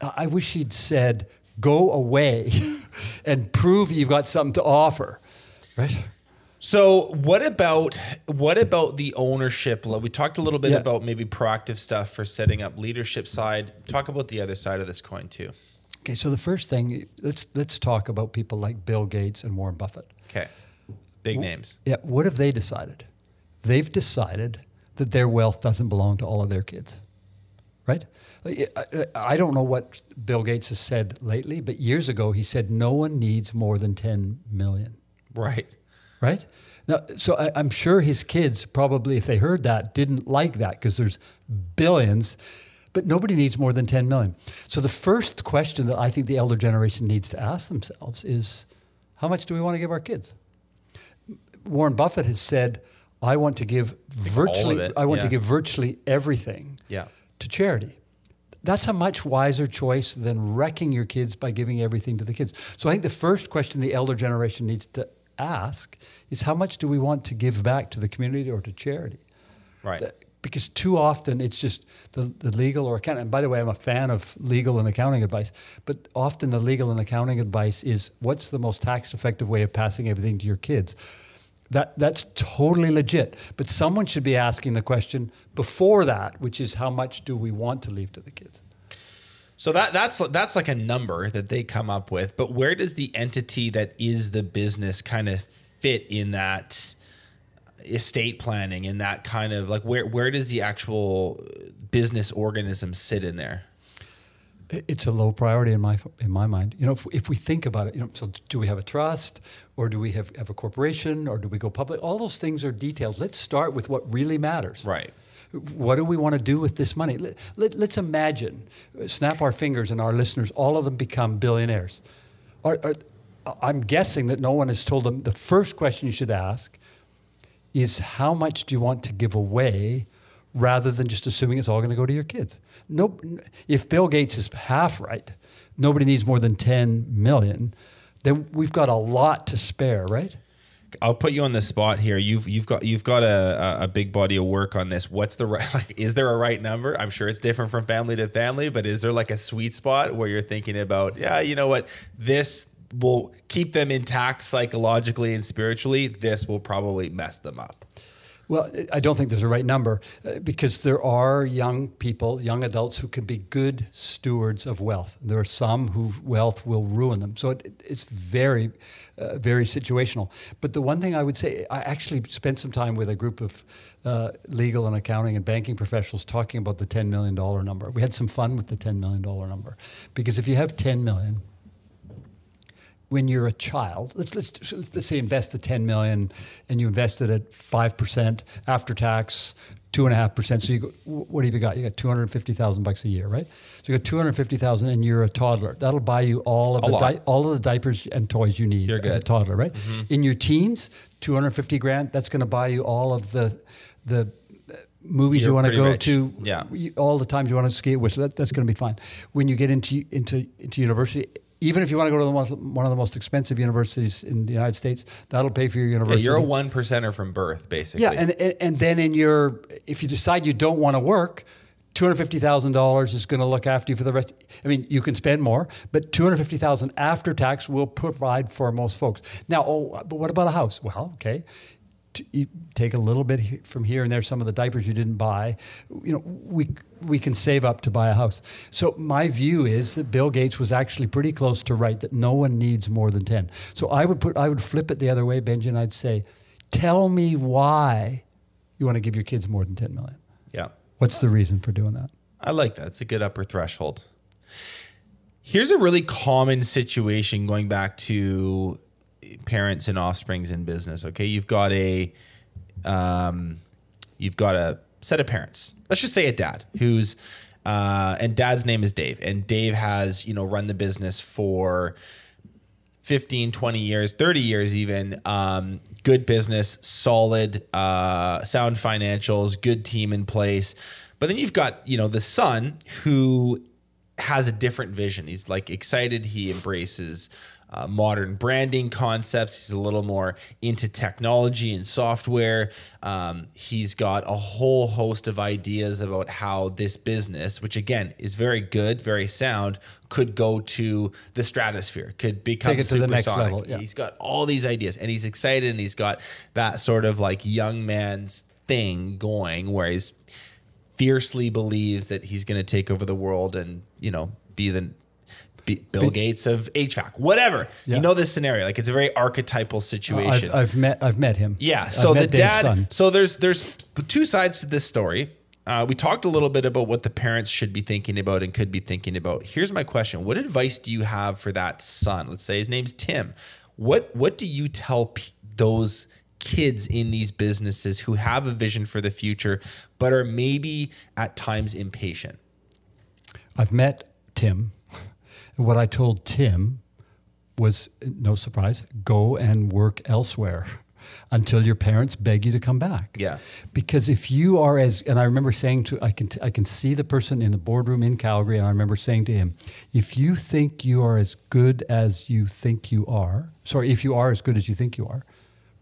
I wish he'd said, go away and prove you've got something to offer. Right? So what about what about the ownership? We talked a little bit Yeah. about maybe proactive stuff for setting up leadership side. Talk about the other side of this coin too. Okay, so the first thing, let's let's talk about people like Bill Gates and Warren Buffett. Okay, big names. Yeah, what have they decided? They've decided that their wealth doesn't belong to all of their kids. Right? I, I I don't know what Bill Gates has said lately, but years ago he said no one needs more than 10 million. Right. Right? Now, so I, I'm sure his kids probably, if they heard that, didn't like that because there's billions, but nobody needs more than 10 million. So the first question that I think the elder generation needs to ask themselves is, how much do we want to give our kids? Warren Buffett has said, I want to give virtually, it, I want to give virtually everything Yeah. to charity. That's a much wiser choice than wrecking your kids by giving everything to the kids. So I think the first question the elder generation needs to ask is how much do we want to give back to the community or to charity? Right. Because too often it's just the, the legal or accounting. And by the way, I'm a fan of legal and accounting advice, but often the legal and accounting advice is what's the most tax effective way of passing everything to your kids? That, that's totally legit. But someone should be asking the question before that, which is how much do we want to leave to the kids? So that that's that's like a number that they come up with, but where does the entity that is the business kind of fit in that estate planning and that kind of like where where does the actual business organism sit in there? It's a low priority in my in my mind. You know, if, if we think about it, you know, so do we have a trust, or do we have, have a corporation, or do we go public? All those things are details. Let's start with what really matters. Right. What do we want to do with this money? Let, let, let's imagine, uh, snap our fingers, and our listeners, all of them become billionaires. Are, are, I'm guessing that no one has told them the first question you should ask is how much do you want to give away rather than just assuming it's all going to go to your kids. No, if Bill Gates is half right, nobody needs more than 10 million, then we've got a lot to spare, right? I'll put you on the spot here. You've you've got you've got a, a- big body of work on this. What's the right? Like, is there a right number? I'm sure it's different from family to family, but is there like a sweet spot where you're thinking about? Yeah, you know what? This will keep them intact psychologically and spiritually, this will probably mess them up. Well, I don't think there's a right number uh, because there are young people, young adults who can be good stewards of wealth. There are some whose wealth will ruin them. So it, it's very, uh, very situational. But the one thing I would say, I actually spent some time with a group of uh, legal and accounting and banking professionals talking about the $10 million number. We had some fun with the $10 million number because if you have 10 million, when you're a child, let's, let's, let's say invest the 10 million and you invest it at 5% after tax, two and a half percent. So you go, what have you got? You got 250,000 bucks a year, right? So you got 250,000 and you're a toddler. That'll buy you all of A the di- all of the diapers and toys you need as a toddler, right? Mm-hmm. In your teens, 250 grand, that's going to buy you all of the, the movies You're you want to go rich. to, Yeah. all the times you want to skate with, so that, that's going to be fine. When you get into into into university, even if you want to go to the most, one of the most expensive universities in the United States, that'll pay for your Yeah, university. you're a one percenter from birth, basically. Yeah, and, and and then in your if you decide you don't want to work. Two hundred fifty thousand dollars is going to look after you for the rest. I mean, you can spend more, but two hundred fifty thousand after tax will provide for most folks. Now, oh, but what about a house? Well, okay, You take a little bit from here and there. Some of the diapers you didn't buy, you know, we we can save up to buy a house. So my view is that Bill Gates was actually pretty close to right that no one needs more than ten. So I would put I would flip it the other way, Benjamin. I'd say, tell me why you want to give your kids more than 10 million. yeah. What's the reason for doing that? I like that. It's a good upper threshold. Here's a really common situation going back to parents and offsprings in business. Okay, you've got a, um, you've got a set of parents. Let's just say a dad who's, uh, and dad's name is Dave, and Dave has you know run the business for 15 20 years 30 years even um, good business solid uh, sound financials good team in place but then you've got you know the son who has a different vision he's like excited he embraces uh, modern branding concepts. He's a little more into technology and software. Um, he's got a whole host of ideas about how this business which again is very good very sound could go to the stratosphere could become Take it to the next level, yeah. He's got all these ideas and he's excited and he's got that sort of like young man's thing going where he's fiercely believes that he's going to take over the world and, you know, be the Bill Gates of HVAC, whatever. Yeah. You know this scenario. Like it's a very archetypal situation. I've, I've met I've met him. Yeah. So the Dave's dad. son. So there's there's two sides to this story. Uh, we talked a little bit about what the parents should be thinking about and could be thinking about. Here's my question: What advice do you have for that son? Let's say his name's Tim. What what do you tell p- those kids in these businesses who have a vision for the future, but are maybe at times impatient? I've met Tim. What I told Tim was no surprise, go and work elsewhere until your parents beg you to come back. Yeah. Because if you are as and I remember saying to I can I can see the person in the boardroom in Calgary and I remember saying to him, if you think you are as good as you think you are, sorry, if you are as good as you think you are,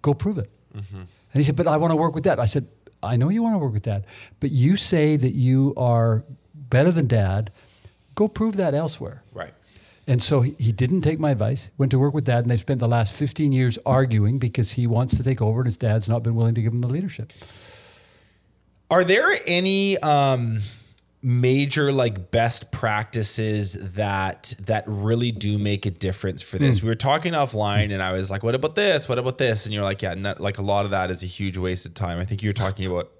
go prove it. Mm-hmm. And he said, "But I want to work with dad." I said, "I know you want to work with dad, but you say that you are better than dad. Go prove that elsewhere." Right. And so he, he didn't take my advice, went to work with dad, and they've spent the last 15 years arguing because he wants to take over and his dad's not been willing to give him the leadership. Are there any um, major like best practices that that really do make a difference for this? We were talking offline, and I was like, "What about this? What about this?" And you're like, "Yeah, not, like a lot of that is a huge waste of time." I think you were talking about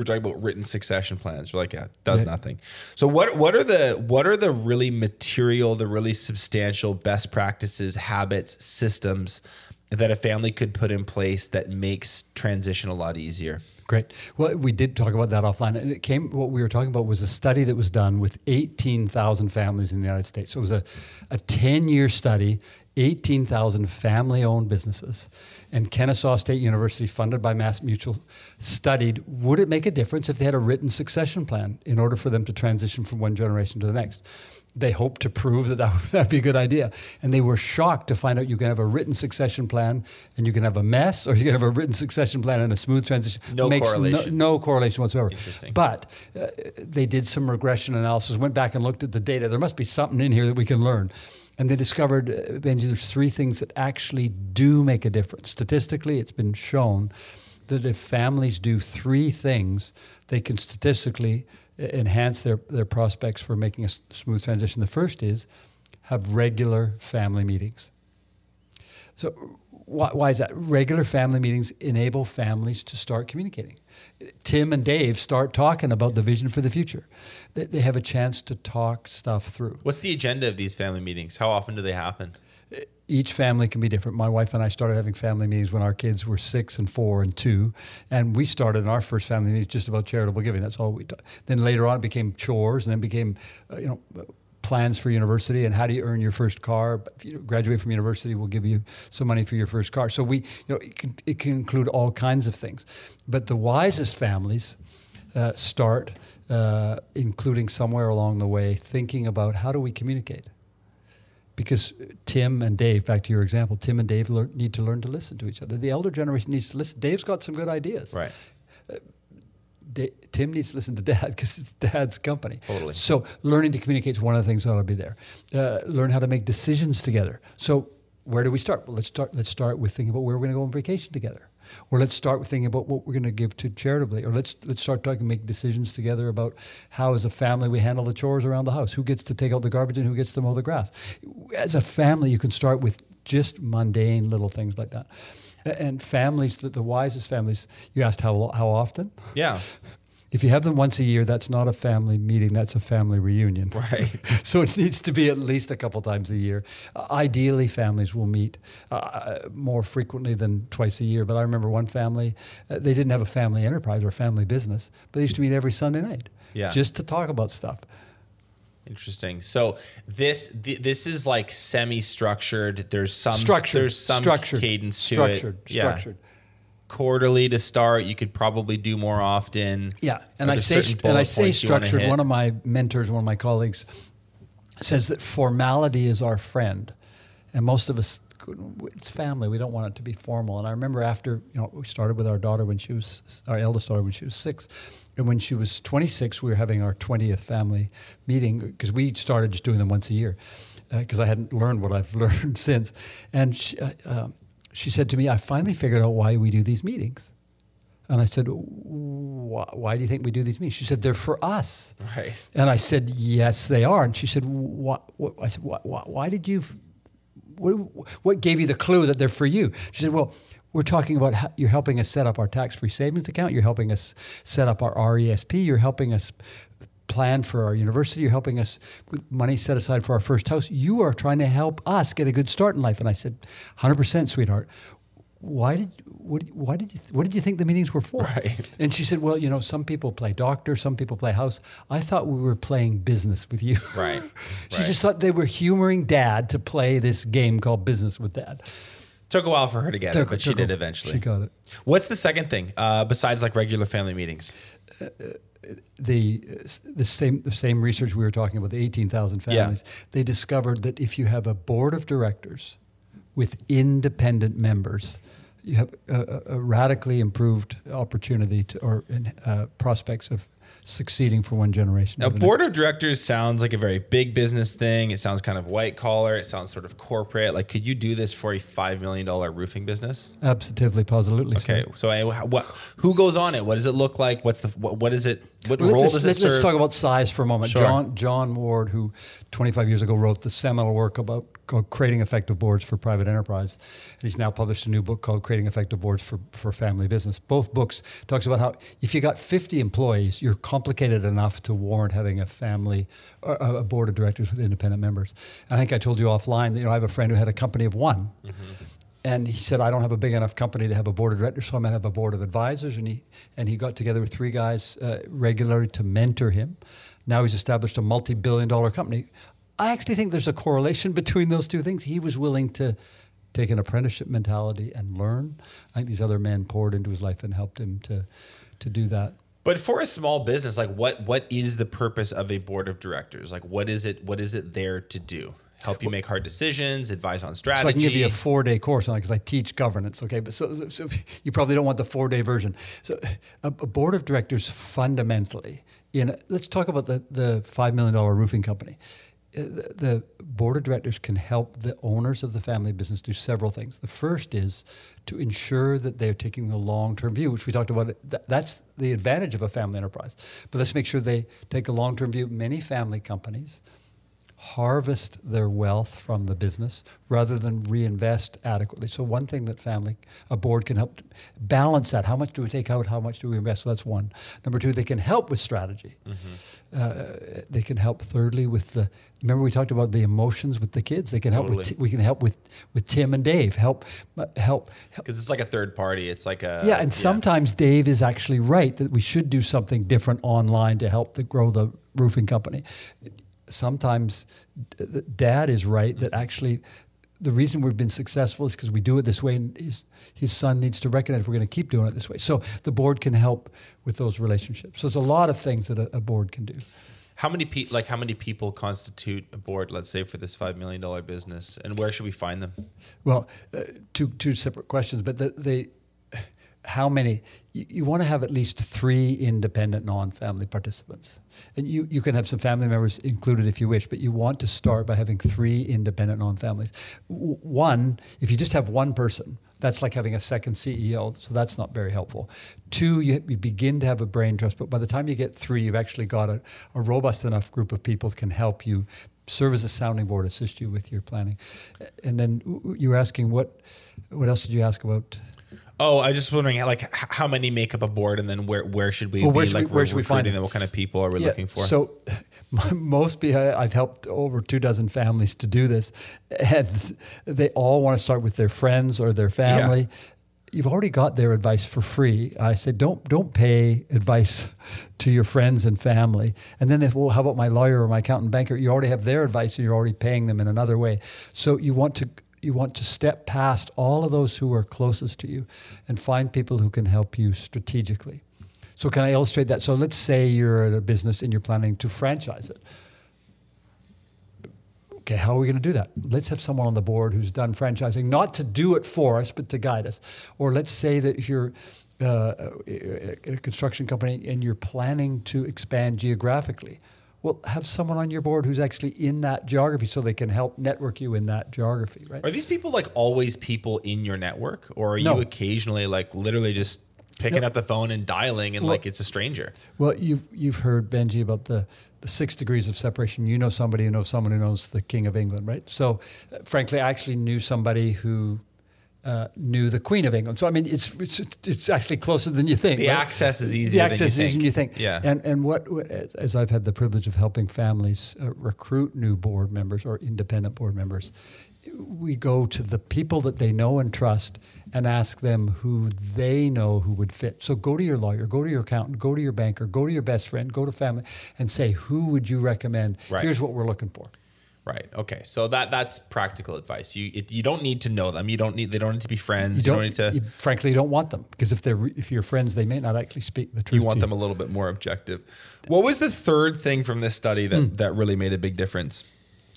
we're talking about written succession plans. You're like, "Yeah, it does nothing." So what what are the what are the really material, the really substantial best practices, habits, systems that a family could put in place that makes transition a lot easier? Great. Well, we did talk about that offline. And it came, what we were talking about was a study that was done with 18,000 families in the United States. So it was a, a 10 year study, 18,000 family owned businesses. And Kennesaw State University, funded by Mass Mutual, studied would it make a difference if they had a written succession plan in order for them to transition from one generation to the next? They hoped to prove that that would be a good idea. And they were shocked to find out you can have a written succession plan and you can have a mess, or you can have a written succession plan and a smooth transition. No correlation. No, correlation whatsoever. Interesting. But uh, they did some regression analysis, went back and looked at the data. There must be something in here that we can learn. And they discovered, uh, Benji, there's three things that actually do make a difference. Statistically, it's been shown that if families do three things, they can statistically uh, enhance their, their prospects for making a smooth transition. The first is have regular family meetings. So, why, why is that? Regular family meetings enable families to start communicating. Tim and Dave start talking about the vision for the future. They, they have a chance to talk stuff through. What's the agenda of these family meetings? How often do they happen? Each family can be different. My wife and I started having family meetings when our kids were six and four and two, and we started in our first family meeting just about charitable giving. That's all we. T- then later on, it became chores, and then became, uh, you know, plans for university and how do you earn your first car. If you graduate from university, we'll give you some money for your first car. So we, you know, it can, it can include all kinds of things. But the wisest families uh, start, uh, including somewhere along the way, thinking about how do we communicate because Tim and Dave, back to your example, Tim and Dave lear- need to learn to listen to each other. The elder generation needs to listen. Dave's got some good ideas. Right. Da- Tim needs to listen to dad because it's dad's company. Totally. So learning to communicate is one of the things that ought to be there. Uh, learn how to make decisions together. So where do we start? Well, let's start. Let's start with thinking about where we're going to go on vacation together. Or let's start with thinking about what we're going to give to charitably. Or let's let's start talking, and make decisions together about how, as a family, we handle the chores around the house. Who gets to take out the garbage and who gets to mow the grass? As a family, you can start with just mundane little things like that. And families, the, the wisest families, you asked how how often. Yeah. If you have them once a year, that's not a family meeting, that's a family reunion. Right. so it needs to be at least a couple times a year. Uh, ideally, families will meet uh, more frequently than twice a year. But I remember one family, uh, they didn't have a family enterprise or family business, but they used to meet every Sunday night Yeah. just to talk about stuff. Interesting. So this th- this is like semi-structured. There's some Structured. There's some structured, cadence to structured, it. Yeah. Structured. Quarterly to start. You could probably do more often. Yeah, and I say and I say points you wanna structured. One of my mentors, one of my colleagues, says that formality is our friend, and most of us, it's family. We don't want it to be formal. And I remember after you know we started with our daughter when she was our eldest daughter when she was six, and when she was 26, we were having our 20th family meeting because we started just doing them once a year because I hadn't learned what I've learned since, and she, uh, um, she said to me, "I finally figured out why we do these meetings." And I said, why, why do you think we do these meetings? She said, they're for us. Right. And I said, yes, they are. And she said, what, what? I said, why, why, why did you, what, what gave you the clue that they're for you? She said, well, we're talking about how you're helping us set up our tax-free savings account. You're helping us set up our RESP. You're helping us plan for our university. You're helping us with money set aside for our first house. You are trying to help us get a good start in life. And I said, 100%, sweetheart. Why did what, why did you what did you think the meetings were for? Right. And she said, "Well, you know, some people play doctor, some people play house. I thought we were playing business with you." Right. she Right. just thought they were humoring dad to play this game called business with dad. Took a while for her to get it, but she did took- eventually. She got it. What's the second thing uh, besides like regular family meetings? the the same the same research we were talking about the 18,000 Yeah. families they discovered that if you have a board of directors with independent members you have a, a a radically improved opportunity to, or uh, prospects of succeeding for one generation A the board of directors sounds like a very big business thing. It sounds kind of white collar. It sounds sort of corporate. Like, could you do this for a five million dollar roofing business? absolutely positively so. Okay, so I, what? Who goes on it? What does it look like? What's the what, what is it? What Well, role let's, does let's, it serve? let's talk about size for a moment. Sure. John John Ward, who 25 years ago wrote the seminal work about Creating Effective Boards for Private Enterprise, and he's now published a new book called Creating Effective Boards for, for Family Business. Both books talks about how if you got 50 employees, you're complicated enough to warrant having a family, a board of directors with independent members. And I think I told you offline that you know I have a friend who had a company of one. And he said, I don't have a big enough company to have a board of directors, so I'm going to have a board of advisors. And he, and he got together with three guys uh, regularly to mentor him. Now he's established a multi billion dollar company. I actually think there's a correlation between those two things. He was willing to take an apprenticeship mentality and learn. I think these other men poured into his life and helped him to, to do that. But for a small business, like what what is the purpose of a board of directors? Like what is it what is it there to do? Help you make hard decisions, advise on strategy. So I can give you a four day course on it because I teach governance. Okay, but so, so you probably don't want the four day version. So a, a board of directors fundamentally in let's talk about the the five million dollar roofing company. Uh, the, the board of directors can help the owners of the family business do several things. The first is to ensure that they're taking the long-term view, which we talked about. That, that's the advantage of a family enterprise. But let's make sure they take a long-term view. Many family companies harvest their wealth from the business rather than reinvest adequately. So one thing that family a board can help balance that. How much do we take out? How much do we invest? So that's one. Number two, they can help with strategy. Mm-hmm. Uh, they can help. Thirdly, with the remember we talked about the emotions with the kids. They can help totally. with. we can help with with Tim and Dave. Help uh, help because it's like a third party. It's like a yeah. And yeah. sometimes Dave is actually right that we should do something different online to help the, grow the roofing company sometimes dad is right that actually the reason we've been successful is because we do it this way and his, his son needs to recognize we're going to keep doing it this way. So the board can help with those relationships. So there's a lot of things that a, a board can do. How many pe- like how many people constitute a board let's say for this $5 million business and where should we find them? Well uh, two, two separate questions but the, they how many you, you, want to have at least three independent non-family participants. And you, you can have some family members included if you wish but you want to start by having three independent non-families. W- one if you just have one person that's like having a second ceo so that's not very helpful. Two you, you begin to have a brain trust but by the time you get three you've actually got a, a robust enough group of people that can help you serve as a sounding board assist you with your planning. And then you were asking what what else did you ask about Oh, I was just wondering, like, how many make up a board, and then where where should we well, where be? Should like, we, where should we find them? What kind of people are we yeah, looking for? So, most I've helped over two dozen families to do this, and they all want to start with their friends or their family. Yeah. You've already got their advice for free. I said, don't don't pay advice to your friends and family. And then they well, how about my lawyer or my accountant banker? You already have their advice, and you're already paying them in another way. So you want to you want to step past all of those who are closest to you and find people who can help you strategically. So, can I illustrate that? So, let's say you're at a business and you're planning to franchise it. Okay, how are we going to do that? Let's have someone on the board who's done franchising, not to do it for us, but to guide us. Or let's say that if you're uh, a construction company and you're planning to expand geographically, well, have someone on your board who's actually in that geography so they can help network you in that geography, right? Are these people like always people in your network, or are no. you occasionally like literally just picking no. up the phone and dialing and well, like it's a stranger? Well, you've you've heard Benji about the the six degrees of separation. You know somebody who knows someone who knows the King of England, right? So, uh, frankly, I actually knew somebody who uh, knew the Queen of England. So I mean, it's it's, it's actually closer than you think. The right? access is easier. The access is easier than you think. Yeah. And and what as I've had the privilege of helping families uh, recruit new board members or independent board members, we go to the people that they know and trust and ask them who they know who would fit. So go to your lawyer, go to your accountant, go to your banker, go to your best friend, go to family, and say who would you recommend? Right. Here's what we're looking for. Right. Okay. So that that's practical advice. You it, you don't need to know them. You don't need they don't need to be friends. You don't, you don't need to. You, frankly, you don't want them because if they're if you're friends, they may not actually speak the truth. You want them a little bit more objective. What was the third thing from this study that mm. that really made a big difference?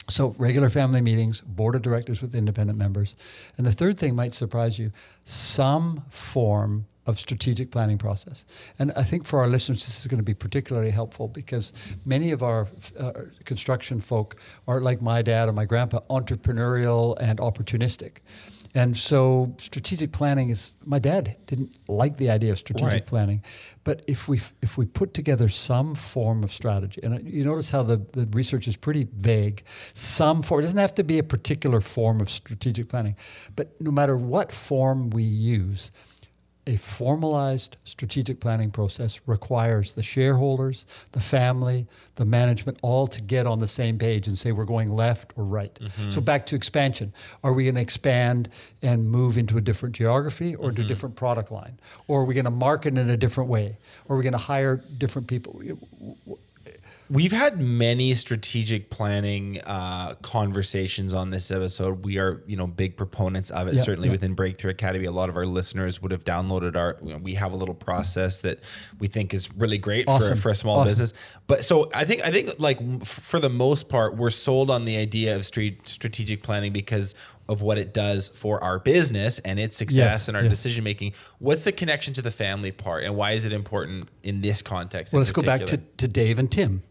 So regular family meetings, board of directors with independent members, and the third thing might surprise you: some form of strategic planning process. And I think for our listeners, this is going to be particularly helpful because many of our uh, construction folk are like my dad or my grandpa, entrepreneurial and opportunistic. And so strategic planning is my dad didn't like the idea of strategic right. planning, but if we if we put together some form of strategy, and you notice how the, the research is pretty vague, some form it doesn't have to be a particular form of strategic planning, but no matter what form we use, a formalized strategic planning process requires the shareholders, the family, the management all to get on the same page and say we're going left or right. Mm-hmm. So back to expansion. Are we going to expand and move into a different geography or mm-hmm. into a different product line? Or are we going to market in a different way? Or are we going to hire different people? We've had many strategic planning uh, conversations on this episode. We are, you know, big proponents of it. Certainly within Breakthrough Academy, a lot of our listeners would have downloaded our. You know, we have a little process that we think is really great awesome. for, for a small awesome. business. But so I think I think like for the most part, we're sold on the idea of street strategic planning because of what it does for our business and its success Yes, and our yes. decision making. What's the connection to the family part, and why is it important in this context? in Well, let's go back to, to Dave and Tim.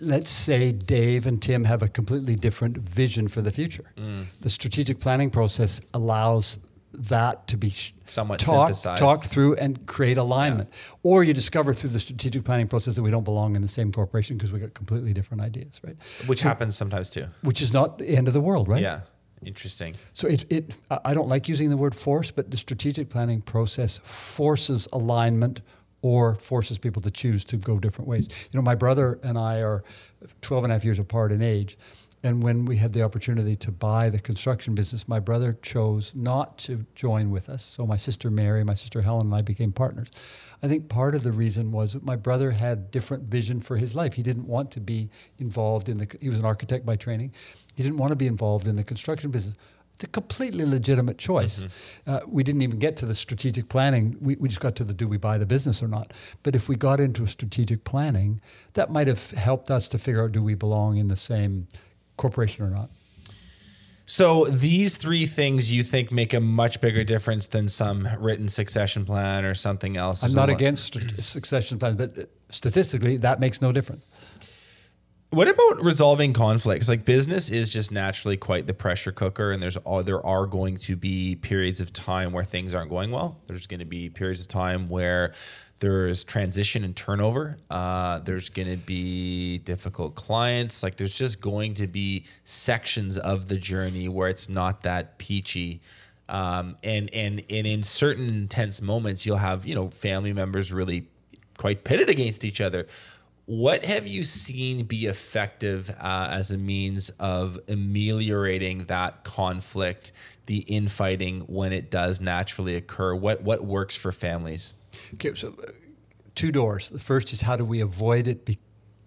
Let's say Dave and Tim have a completely different vision for the future. Mm. The strategic planning process allows that to be Somewhat talked, synthesized. talked through and create alignment. Or you discover through the strategic planning process that we don't belong in the same corporation because we got completely different ideas, right? which happens sometimes too. Which is not the end of the world, right? Yeah, interesting. So it, it, I don't like using the word force, but the strategic planning process forces alignment or forces people to choose to go different ways. You know, my brother and I are 12 and a half years apart in age. And when we had the opportunity to buy the construction business, my brother chose not to join with us. So my sister Mary, my sister Helen, and I became partners. I think part of the reason was that my brother had different vision for his life. He didn't want to be involved in the. He was an architect by training. He didn't want to be involved in the construction business. It's a completely legitimate choice. Uh, we didn't even get to the strategic planning. We, we just got to the do we buy the business or not. But if we got into strategic planning, that might have helped us to figure out do we belong in the same corporation or not. So these three things you think make a much bigger difference than some written succession plan or something else. I'm not against st- succession plans, but uh, statistically, that makes no difference. What about resolving conflicts? Like business is just naturally quite the pressure cooker, and there's all there are going to be periods of time where things aren't going well. There's going to be periods of time where there's transition and turnover. Uh, there's going to be difficult clients. Like there's just going to be sections of the journey where it's not that peachy. Um, and and and in certain intense moments, you'll have you know family members really quite pitted against each other. What have you seen be effective uh, as a means of ameliorating that conflict, the infighting when it does naturally occur? What what works for families? Okay, so uh, two doors. The first is how do we avoid it be-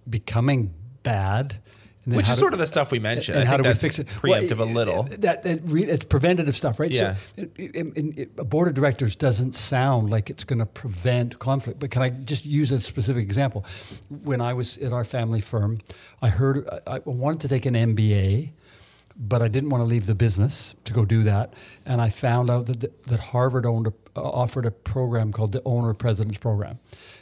becoming bad? Which is do- sort of the stuff we mentioned. And I how do we fix it? Preemptive Well, a little. That, that re, it's preventative stuff, right? Yeah. So, in, in, in, a board of directors doesn't sound like it's going to prevent conflict. But can I just use a specific example? When I was at our family firm, I heard I, I wanted to take an MBA, but I didn't want to leave the business to go do that. And I found out that that Harvard owned a, uh, offered a program called the Owner President's Program,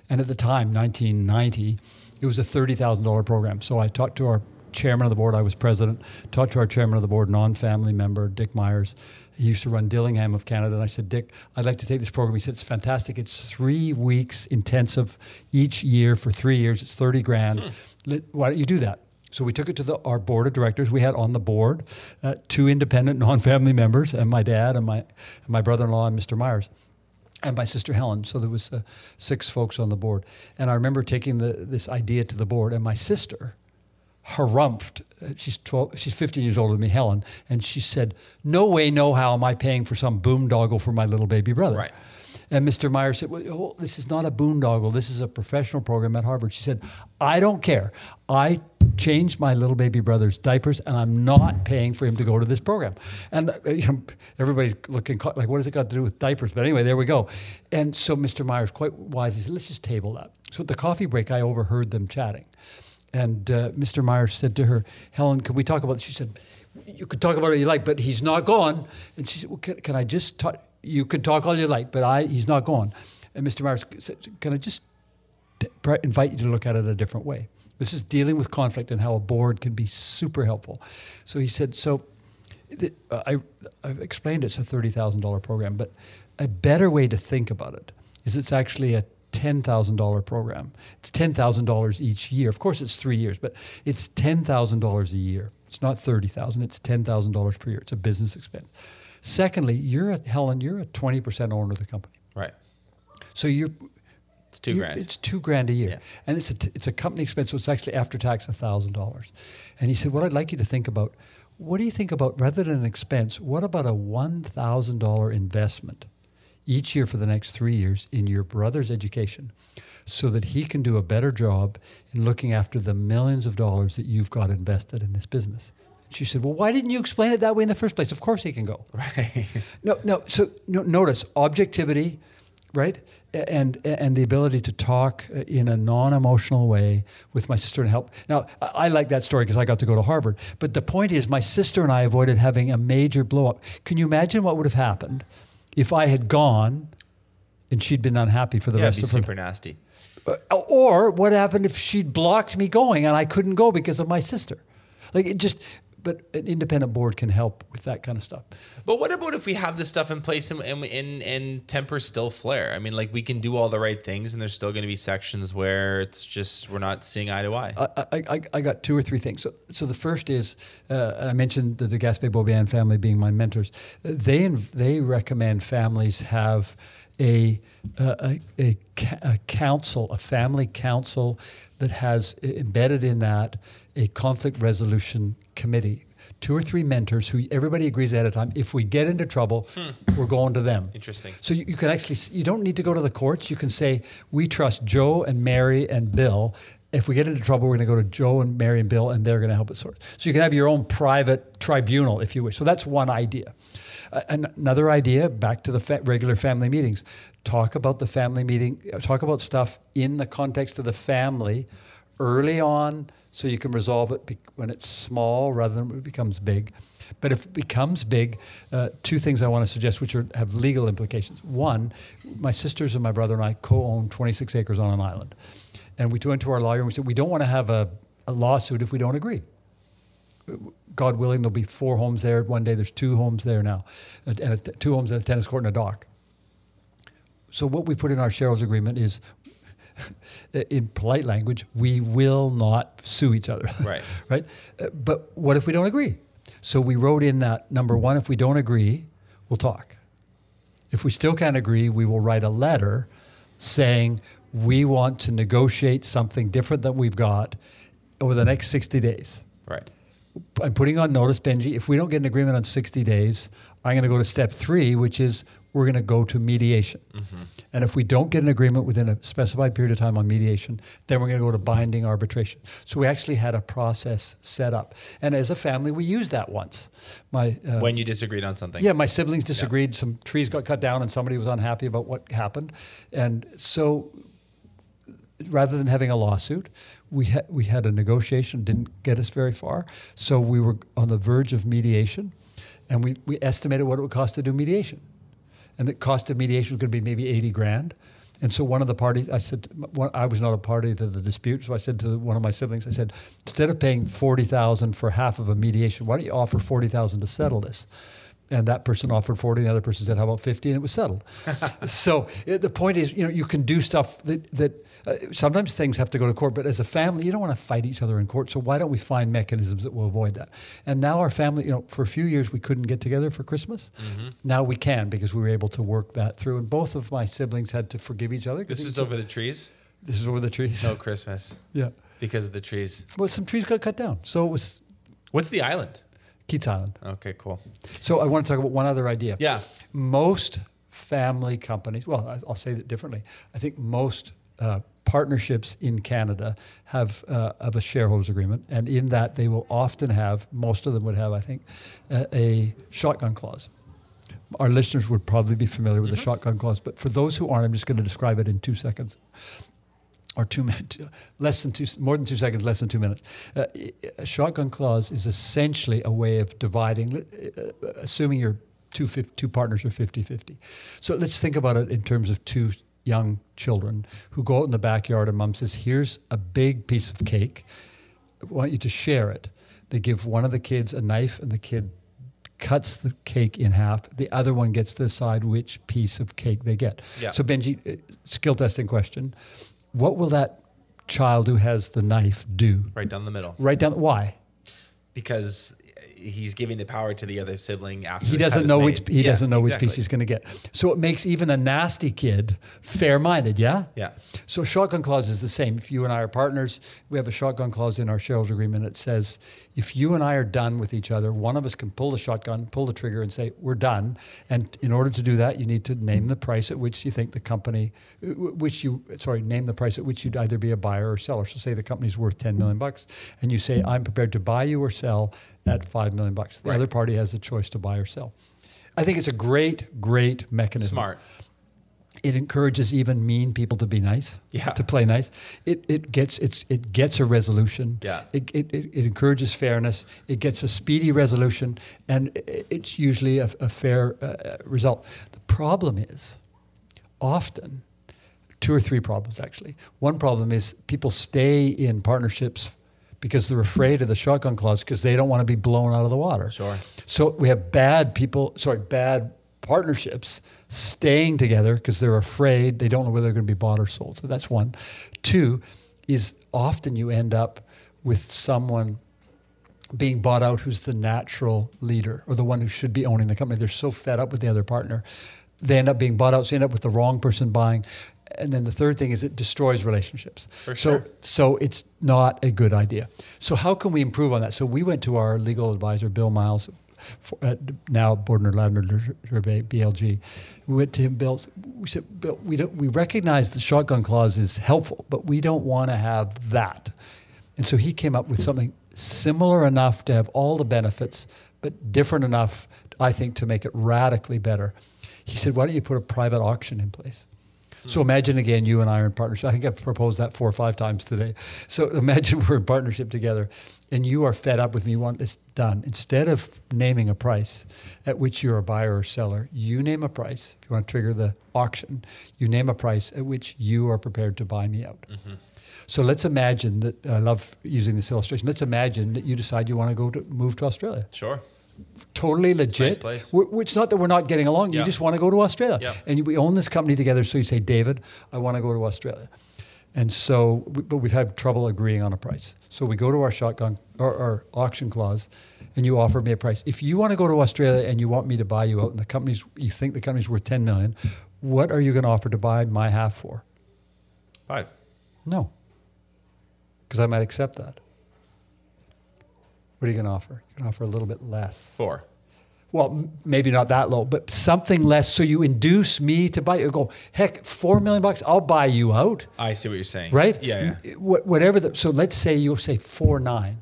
and at the time, 1990, it was a thirty thousand dollar program. So I talked to our chairman of the board. I was president. Talked to our chairman of the board, non-family member, Dick Myers. He used to run Dillingham of Canada. And I said, Dick, I'd like to take this program. He said, it's fantastic. It's three weeks intensive each year for three years. It's 30 grand. Let- Why don't you do that? So we took it to the, our board of directors. We had on the board uh, two independent non-family members and my dad and my, and my brother-in-law and Mr. Myers and my sister Helen. So there was uh, six folks on the board. And I remember taking the, this idea to the board, and my sister harumphed. She's 12, she's 15 years older than me, Helen, and she said, "No way, no how am I paying for some boondoggle for my little baby brother?" Right. And Mr. Meyer said, well, oh, "This is not a boondoggle. This is a professional program at Harvard." She said, "I don't care. I changed my little baby brother's diapers, and I'm not paying for him to go to this program." And uh, you know, everybody's looking like, "What has it got to do with diapers?" But anyway, there we go. And so Mr. Myers, quite wise, he said, "Let's just table that." So at the coffee break, I overheard them chatting. And uh, Mr. Myers said to her, Helen, can we talk about this? She said, You could talk about it you like, but he's not gone. And she said, Well, can, can I just talk? You can talk all you like, but I, he's not gone. And Mr. Myers said, Can I just invite you to look at it a different way? This is dealing with conflict and how a board can be super helpful. So he said, So th- I, I've explained it's a $30,000 program, but a better way to think about it is it's actually a $10,000 program. It's $10,000 each year. Of course, it's three years, but it's $10,000 a year. It's not 30,000, it's $10,000 per year. It's a business expense. Secondly, you're a, Helen, you're a 20% owner of the company. Right. So you're, It's two you- grand. It's two grand a year, Yeah. and it's a t- it's a company expense, so it's actually after tax thousand dollars. And he said, "What I'd like you to think about, what do you think about rather than an expense? What about a one thousand dollar investment each year for the next three years in your brother's education, so that he can do a better job in looking after the millions of dollars that you've got invested in this business." She said, "Well, why didn't you explain it that way in the first place? Of course he can go." right. No, no. So no, notice objectivity, right? And and the ability to talk uh, in a non-emotional way with my sister and help. Now, I, I like that story because I got to go to Harvard. But the point is, my sister and I avoided having a major blow up. Can you imagine what would have happened if I had gone and she'd been unhappy for the Yeah, rest of be her super nasty. uh, or what happened if she'd blocked me going and I couldn't go because of my sister? Like it just, but an independent board can help with that kind of stuff. But what about if we have this stuff in place and and and, and tempers still flare? I mean, like we can do all the right things, and there's still going to be sections where it's just we're not seeing eye to eye. I, I, I- I got two or three things. So, so the first is uh, I mentioned the De Gaspé Beaubien family being my mentors. They inv- they recommend families have a uh, a, a, ca- a council, a family council that has embedded in that a conflict resolution committee. Two or three mentors who everybody agrees ahead of time. If we get into trouble, we're going to them. Interesting. So you, you can actually, you don't need to go to the courts. You can say, we trust Joe and Mary and Bill. If we get into trouble, we're going to go to Joe and Mary and Bill, and they're going to help us sort. So you can have your own private tribunal, if you wish. So that's one idea. Uh, an- another idea, back to the fa- regular family meetings. Talk about the family meeting. uh, Talk about stuff in the context of the family early on, so you can resolve it when it's small rather than when it becomes big. But if it becomes big, uh, two things I want to suggest, which are, have legal implications. One, my sisters and my brother and I co-own 26 acres on an island, and we went to our lawyer and we said we don't want to have a, a lawsuit if we don't agree. God willing, there'll be four homes there one day. There's two homes there now, and two homes and a tennis court and a dock. So what we put in our shareholders agreement is, in polite language, we will not sue each other. Right. right. Uh, but what if we don't agree? So we wrote in that number one: if we don't agree, we'll talk. If we still can't agree, we will write a letter saying we want to negotiate something different that we've got over the next 60 days. Right. I'm putting on notice, Benji. If we don't get an agreement on 60 days, I'm going to go to step three, which is we're going to go to mediation. And if we don't get an agreement within a specified period of time on mediation, then we're going to go to binding arbitration. So we actually had a process set up. And as a family, we used that once. My uh, when you disagreed on something. yeah, my siblings disagreed. Some trees got cut down, and somebody was unhappy about what happened. And so, rather than having a lawsuit, we had we had a negotiation. Didn't get us very far. So we were on the verge of mediation, and we we estimated what it would cost to do mediation, and the cost of mediation was going to be maybe eighty grand. And so one of the parties, I said, one- I was not a party to the dispute, so I said to one of my siblings, I said, instead of paying forty thousand for half of a mediation, why don't you offer forty thousand to settle this? And that person offered 40, and the other person said, How about 50? And it was settled. so uh, the point is, you know, you can do stuff that, that uh, sometimes things have to go to court, but as a family, you don't want to fight each other in court. So why don't we find mechanisms that will avoid that? And now our family, you know, for a few years we couldn't get together for Christmas. Now we can because we were able to work that through. And both of my siblings had to forgive each other. This is over the trees. this is over the trees. No Christmas Yeah. because of the trees. Well, some trees got cut down. So it was What's the island? Keats Island. Okay, cool. So I want to talk about one other idea. Yeah. Most family companies, well, I'll say it differently. I think most uh, partnerships in Canada have, uh, have a shareholders agreement, and in that they will often have, most of them would have, I think, a, a shotgun clause. Our listeners would probably be familiar with the shotgun clause, but for those who aren't, I'm just going to describe it in two seconds or two minutes, less than two, more than two seconds, less than two minutes. Uh, a shotgun clause is essentially a way of dividing, uh, assuming your two, two partners are 50 50. So let's think about it in terms of two young children who go out in the backyard and mom says, Here's a big piece of cake. I want you to share it. They give one of the kids a knife and the kid cuts the cake in half. The other one gets to decide which piece of cake they get. Yeah. So Benji, uh, skill testing question. What will that child who has the knife do? Right down the middle. Write down why. Because he's giving the power to the other sibling after He doesn't know which he Yeah, doesn't know exactly. which piece he's going to get. So it makes even a nasty kid fair-minded, yeah? Yeah. So shotgun clause is the same. If you and I are partners, we have a shotgun clause in our shareholders agreement that says if you and I are done with each other, one of us can pull the shotgun, pull the trigger, and say we're done. And in order to do that, you need to name the price at which you think the company, which you sorry, name the price at which you'd either be a buyer or seller. So say the company's worth ten million bucks, and you say I'm prepared to buy you or sell at five million bucks. The Right. other party has the choice to buy or sell. I think it's a great, great mechanism. Smart. It encourages even mean people to be nice, Yeah. to play nice. It, it gets it's it gets a resolution. Yeah. It, it, it, it encourages fairness. It gets a speedy resolution, and it's usually a, a fair uh, result. The problem is, often, two or three problems actually. One problem is people stay in partnerships because they're afraid of the shotgun clause because they don't want to be blown out of the water. Sure. So we have bad people, sorry, bad partnerships staying together because they're afraid they don't know whether they're going to be bought or sold. So that's one. Two is often you end up with someone being bought out who's the natural leader or the one who should be owning the company. They're so fed up with the other partner. They end up being bought out, so you end up with the wrong person buying. And then the third thing is it destroys relationships. For so, sure. so it's not a good idea. So how can we improve on that? So we went to our legal advisor, Bill Miles, for, uh, now Borden Ladner Gervais, BLG. We went to him, Bill. We said, Bill, we don't, we recognize the shotgun clause is helpful, but we don't want to have that. And so he came up with something similar enough to have all the benefits, but different enough, I think, to make it radically better. He said, why don't you put a private auction in place? So imagine again, you and I are in partnership. I think I've proposed that four or five times today. So imagine we're in partnership together, and you are fed up with me. You want this done. Instead of naming a price at which you're a buyer or seller, you name a price. If you want to trigger the auction, you name a price at which you are prepared to buy me out. So let's imagine that. I love using this illustration. Let's imagine that you decide you want to go to move to Australia Sure. totally legit. nice Which not that we're not getting along. Yeah. You just want to go to Australia, Yeah. and we own this company together. So you say, David, I want to go to Australia, and so but we've had trouble agreeing on a price. So we go to our shotgun or our auction clause, and you offer me a price. If you want to go to Australia and you want me to buy you out, and the company's you think the company's worth ten million, what are you going to offer to buy my half for? Five. No, because I might accept that. What are you going to offer? You're going to offer a little bit less. Four. Well, maybe not that low, but something less. So you induce me to buy. You go, heck, four million bucks, I'll buy you out, I see what you're saying. right? Yeah. yeah. Wh- Whatever. The, so let's say you'll say four nine.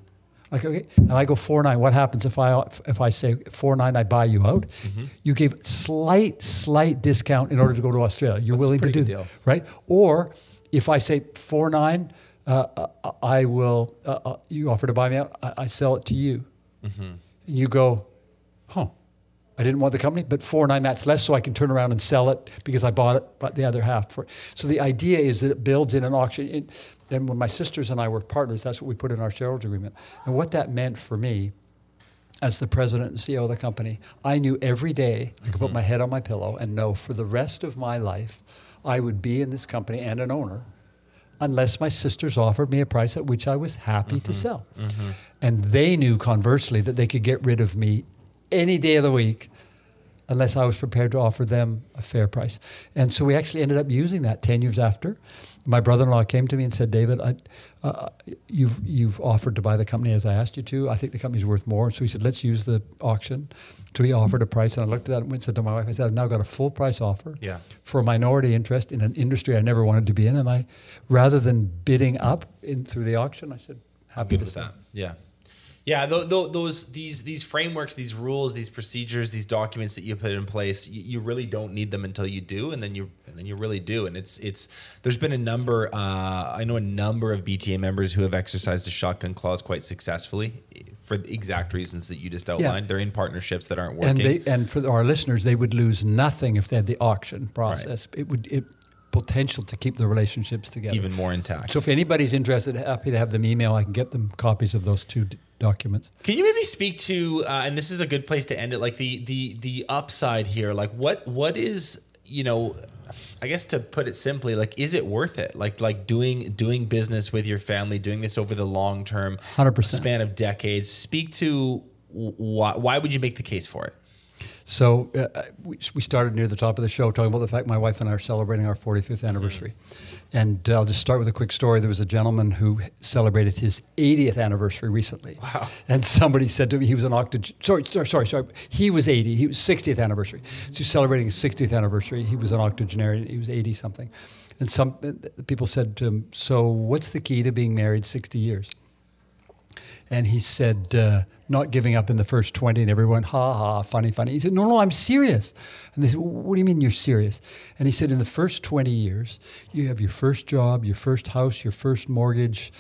Like okay, and I go four nine. What happens if I if I say four nine? I buy you out. Mm-hmm. You gave slight slight discount in order to go to Australia. You're That's willing to do that, right? Or if I say four nine, uh, uh, I will. Uh, uh, you offer to buy me out. I, I sell it to you. Mm-hmm. And you go? I didn't want the company, but four nine that's less, so I can turn around and sell it because I bought it, but the other half for. So the idea is that it builds in an auction. And when my sisters and I were partners, that's what we put in our shareholder agreement. And what that meant for me, as the president and CEO of the company, I knew every day I could put mm-hmm. my head on my pillow and know for the rest of my life, I would be in this company and an owner, unless my sisters offered me a price at which I was happy to mm-hmm. sell. Mm-hmm. And they knew conversely that they could get rid of me any day of the week unless I was prepared to offer them a fair price. And so we actually ended up using that 10 years after. My brother-in-law came to me and said, David, I, uh, you've, you've offered to buy the company as I asked you to. I think the company's worth more. So he said, let's use the auction. So he offered a price, and I looked at that and went and said to my wife, I said, I've now got a full price offer Yeah. for a minority interest in an industry I never wanted to be in. And I, rather than bidding up in through the auction, I said, happy to with sell. that. Yeah. Yeah, th- th- those these these frameworks, these rules, these procedures, these documents that you put in place, you, you really don't need them until you do, and then you and then you really do. And it's it's there's been a number. Uh, I know a number of BTA members who have exercised the shotgun clause quite successfully for the exact reasons that you just outlined. They're in partnerships that aren't working. And they and for our listeners, they would lose nothing if they had the auction process. It would it potential to keep the relationships together even more intact. So if anybody's interested, happy to have them email. I can get them copies of those two d- documents. Can you maybe speak to, uh, and this is a good place to end it, like the the the upside here, like what what is you know, I guess to put it simply, like is it worth it? Like like doing doing business with your family, doing this over the long term, 100%. span of decades. Speak to why why would you make the case for it? So uh, we, we started near the top of the show talking about the fact my wife and I are celebrating our 45th anniversary. And uh, I'll just start with a quick story. There was a gentleman who celebrated his 80th anniversary recently. Wow. And somebody said to me, he was an octogen. Sorry, sorry, sorry, sorry. He was 80. He was 60th anniversary. So he's celebrating his 60th anniversary. He was an octogenarian. He was 80 something. And some uh, people said to him, So what's the key to being married 60 years? And he said, uh, not giving up in the first 20. And everyone, ha ha, funny, funny. He said, no, no, I'm serious. And they said, what do you mean you're serious? And he said, in the first 20 years, you have your first job, your first house, your first mortgage,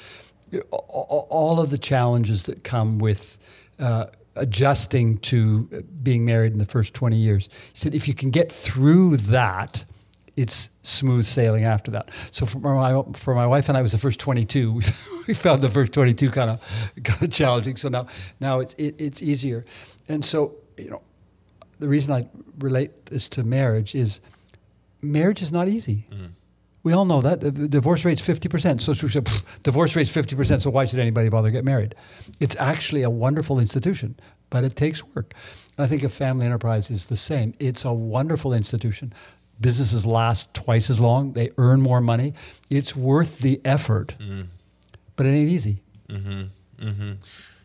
all of the challenges that come with uh, adjusting to being married in the first 20 years. He said, if you can get through that, it's smooth sailing after that. So for my for my wife and I, it was the first 22. We, we found the first 22 kind of kind of challenging. So now now it's it, it's easier, and so you know, the reason I relate this to marriage is marriage is not easy. Mm. We all know that the, the divorce rate's 50%. So, so, so pff, divorce rate's 50%. So why should anybody bother get married? It's actually a wonderful institution, but it takes work. And I think a family enterprise is the same. It's a wonderful institution businesses last twice as long. They earn more money. It's worth the effort, mm. but it ain't easy. Mm-hmm. Mm-hmm.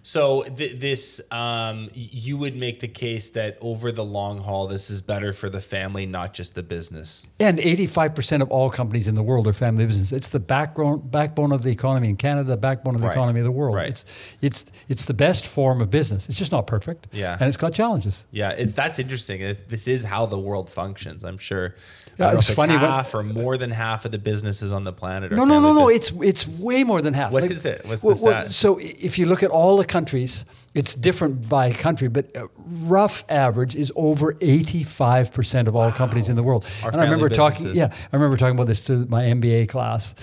So th- this, um, you would make the case that over the long haul, this is better for the family, not just the business. And 85% of all companies in the world are family businesses. It's the backbone, backbone of the economy in Canada, the backbone of the right. economy of the world. Right. It's, it's, it's the best form of business. It's just not perfect. Yeah. And it's got challenges. Yeah. It, that's interesting. This is how the world functions, I'm sure. Yeah, it's funny. Half when, or more than half of the businesses on the planet. no, no, no, no. It's it's way more than half. What like, is it? What's well, well, So if you look at all the countries, it's different by country, but rough average is over 85% of all wow. companies in the world. Our and I remember businesses. talking, yeah, I remember talking about this to my MBA class.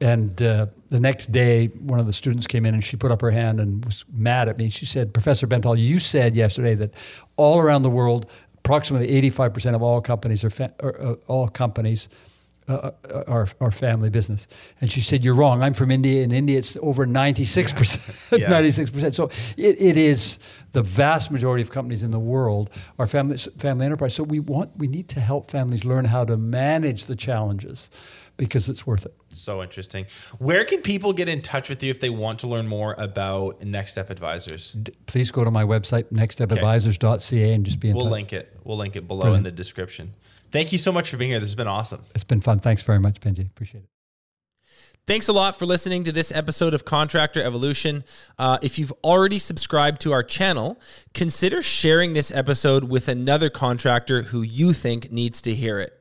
And uh, the next day, one of the students came in and she put up her hand and was mad at me. She said, Professor Bentall, you said yesterday that all around the world, approximately 85% of all companies are, fa- or, uh, all companies uh, our, our family business. And she said, You're wrong. I'm from India. In India, it's over 96%. Yeah. 96%. So it, it is the vast majority of companies in the world are family, family enterprise. So we, want, we need to help families learn how to manage the challenges because it's worth it. So interesting. Where can people get in touch with you if they want to learn more about Next Step Advisors? D- please go to my website, nextstepadvisors.ca, and just be in we'll touch. We'll link it. We'll link it below Brilliant. in the description. Thank you so much for being here. This has been awesome. It's been fun. Thanks very much, Benji. Appreciate it. Thanks a lot for listening to this episode of Contractor Evolution. Uh, if you've already subscribed to our channel, consider sharing this episode with another contractor who you think needs to hear it.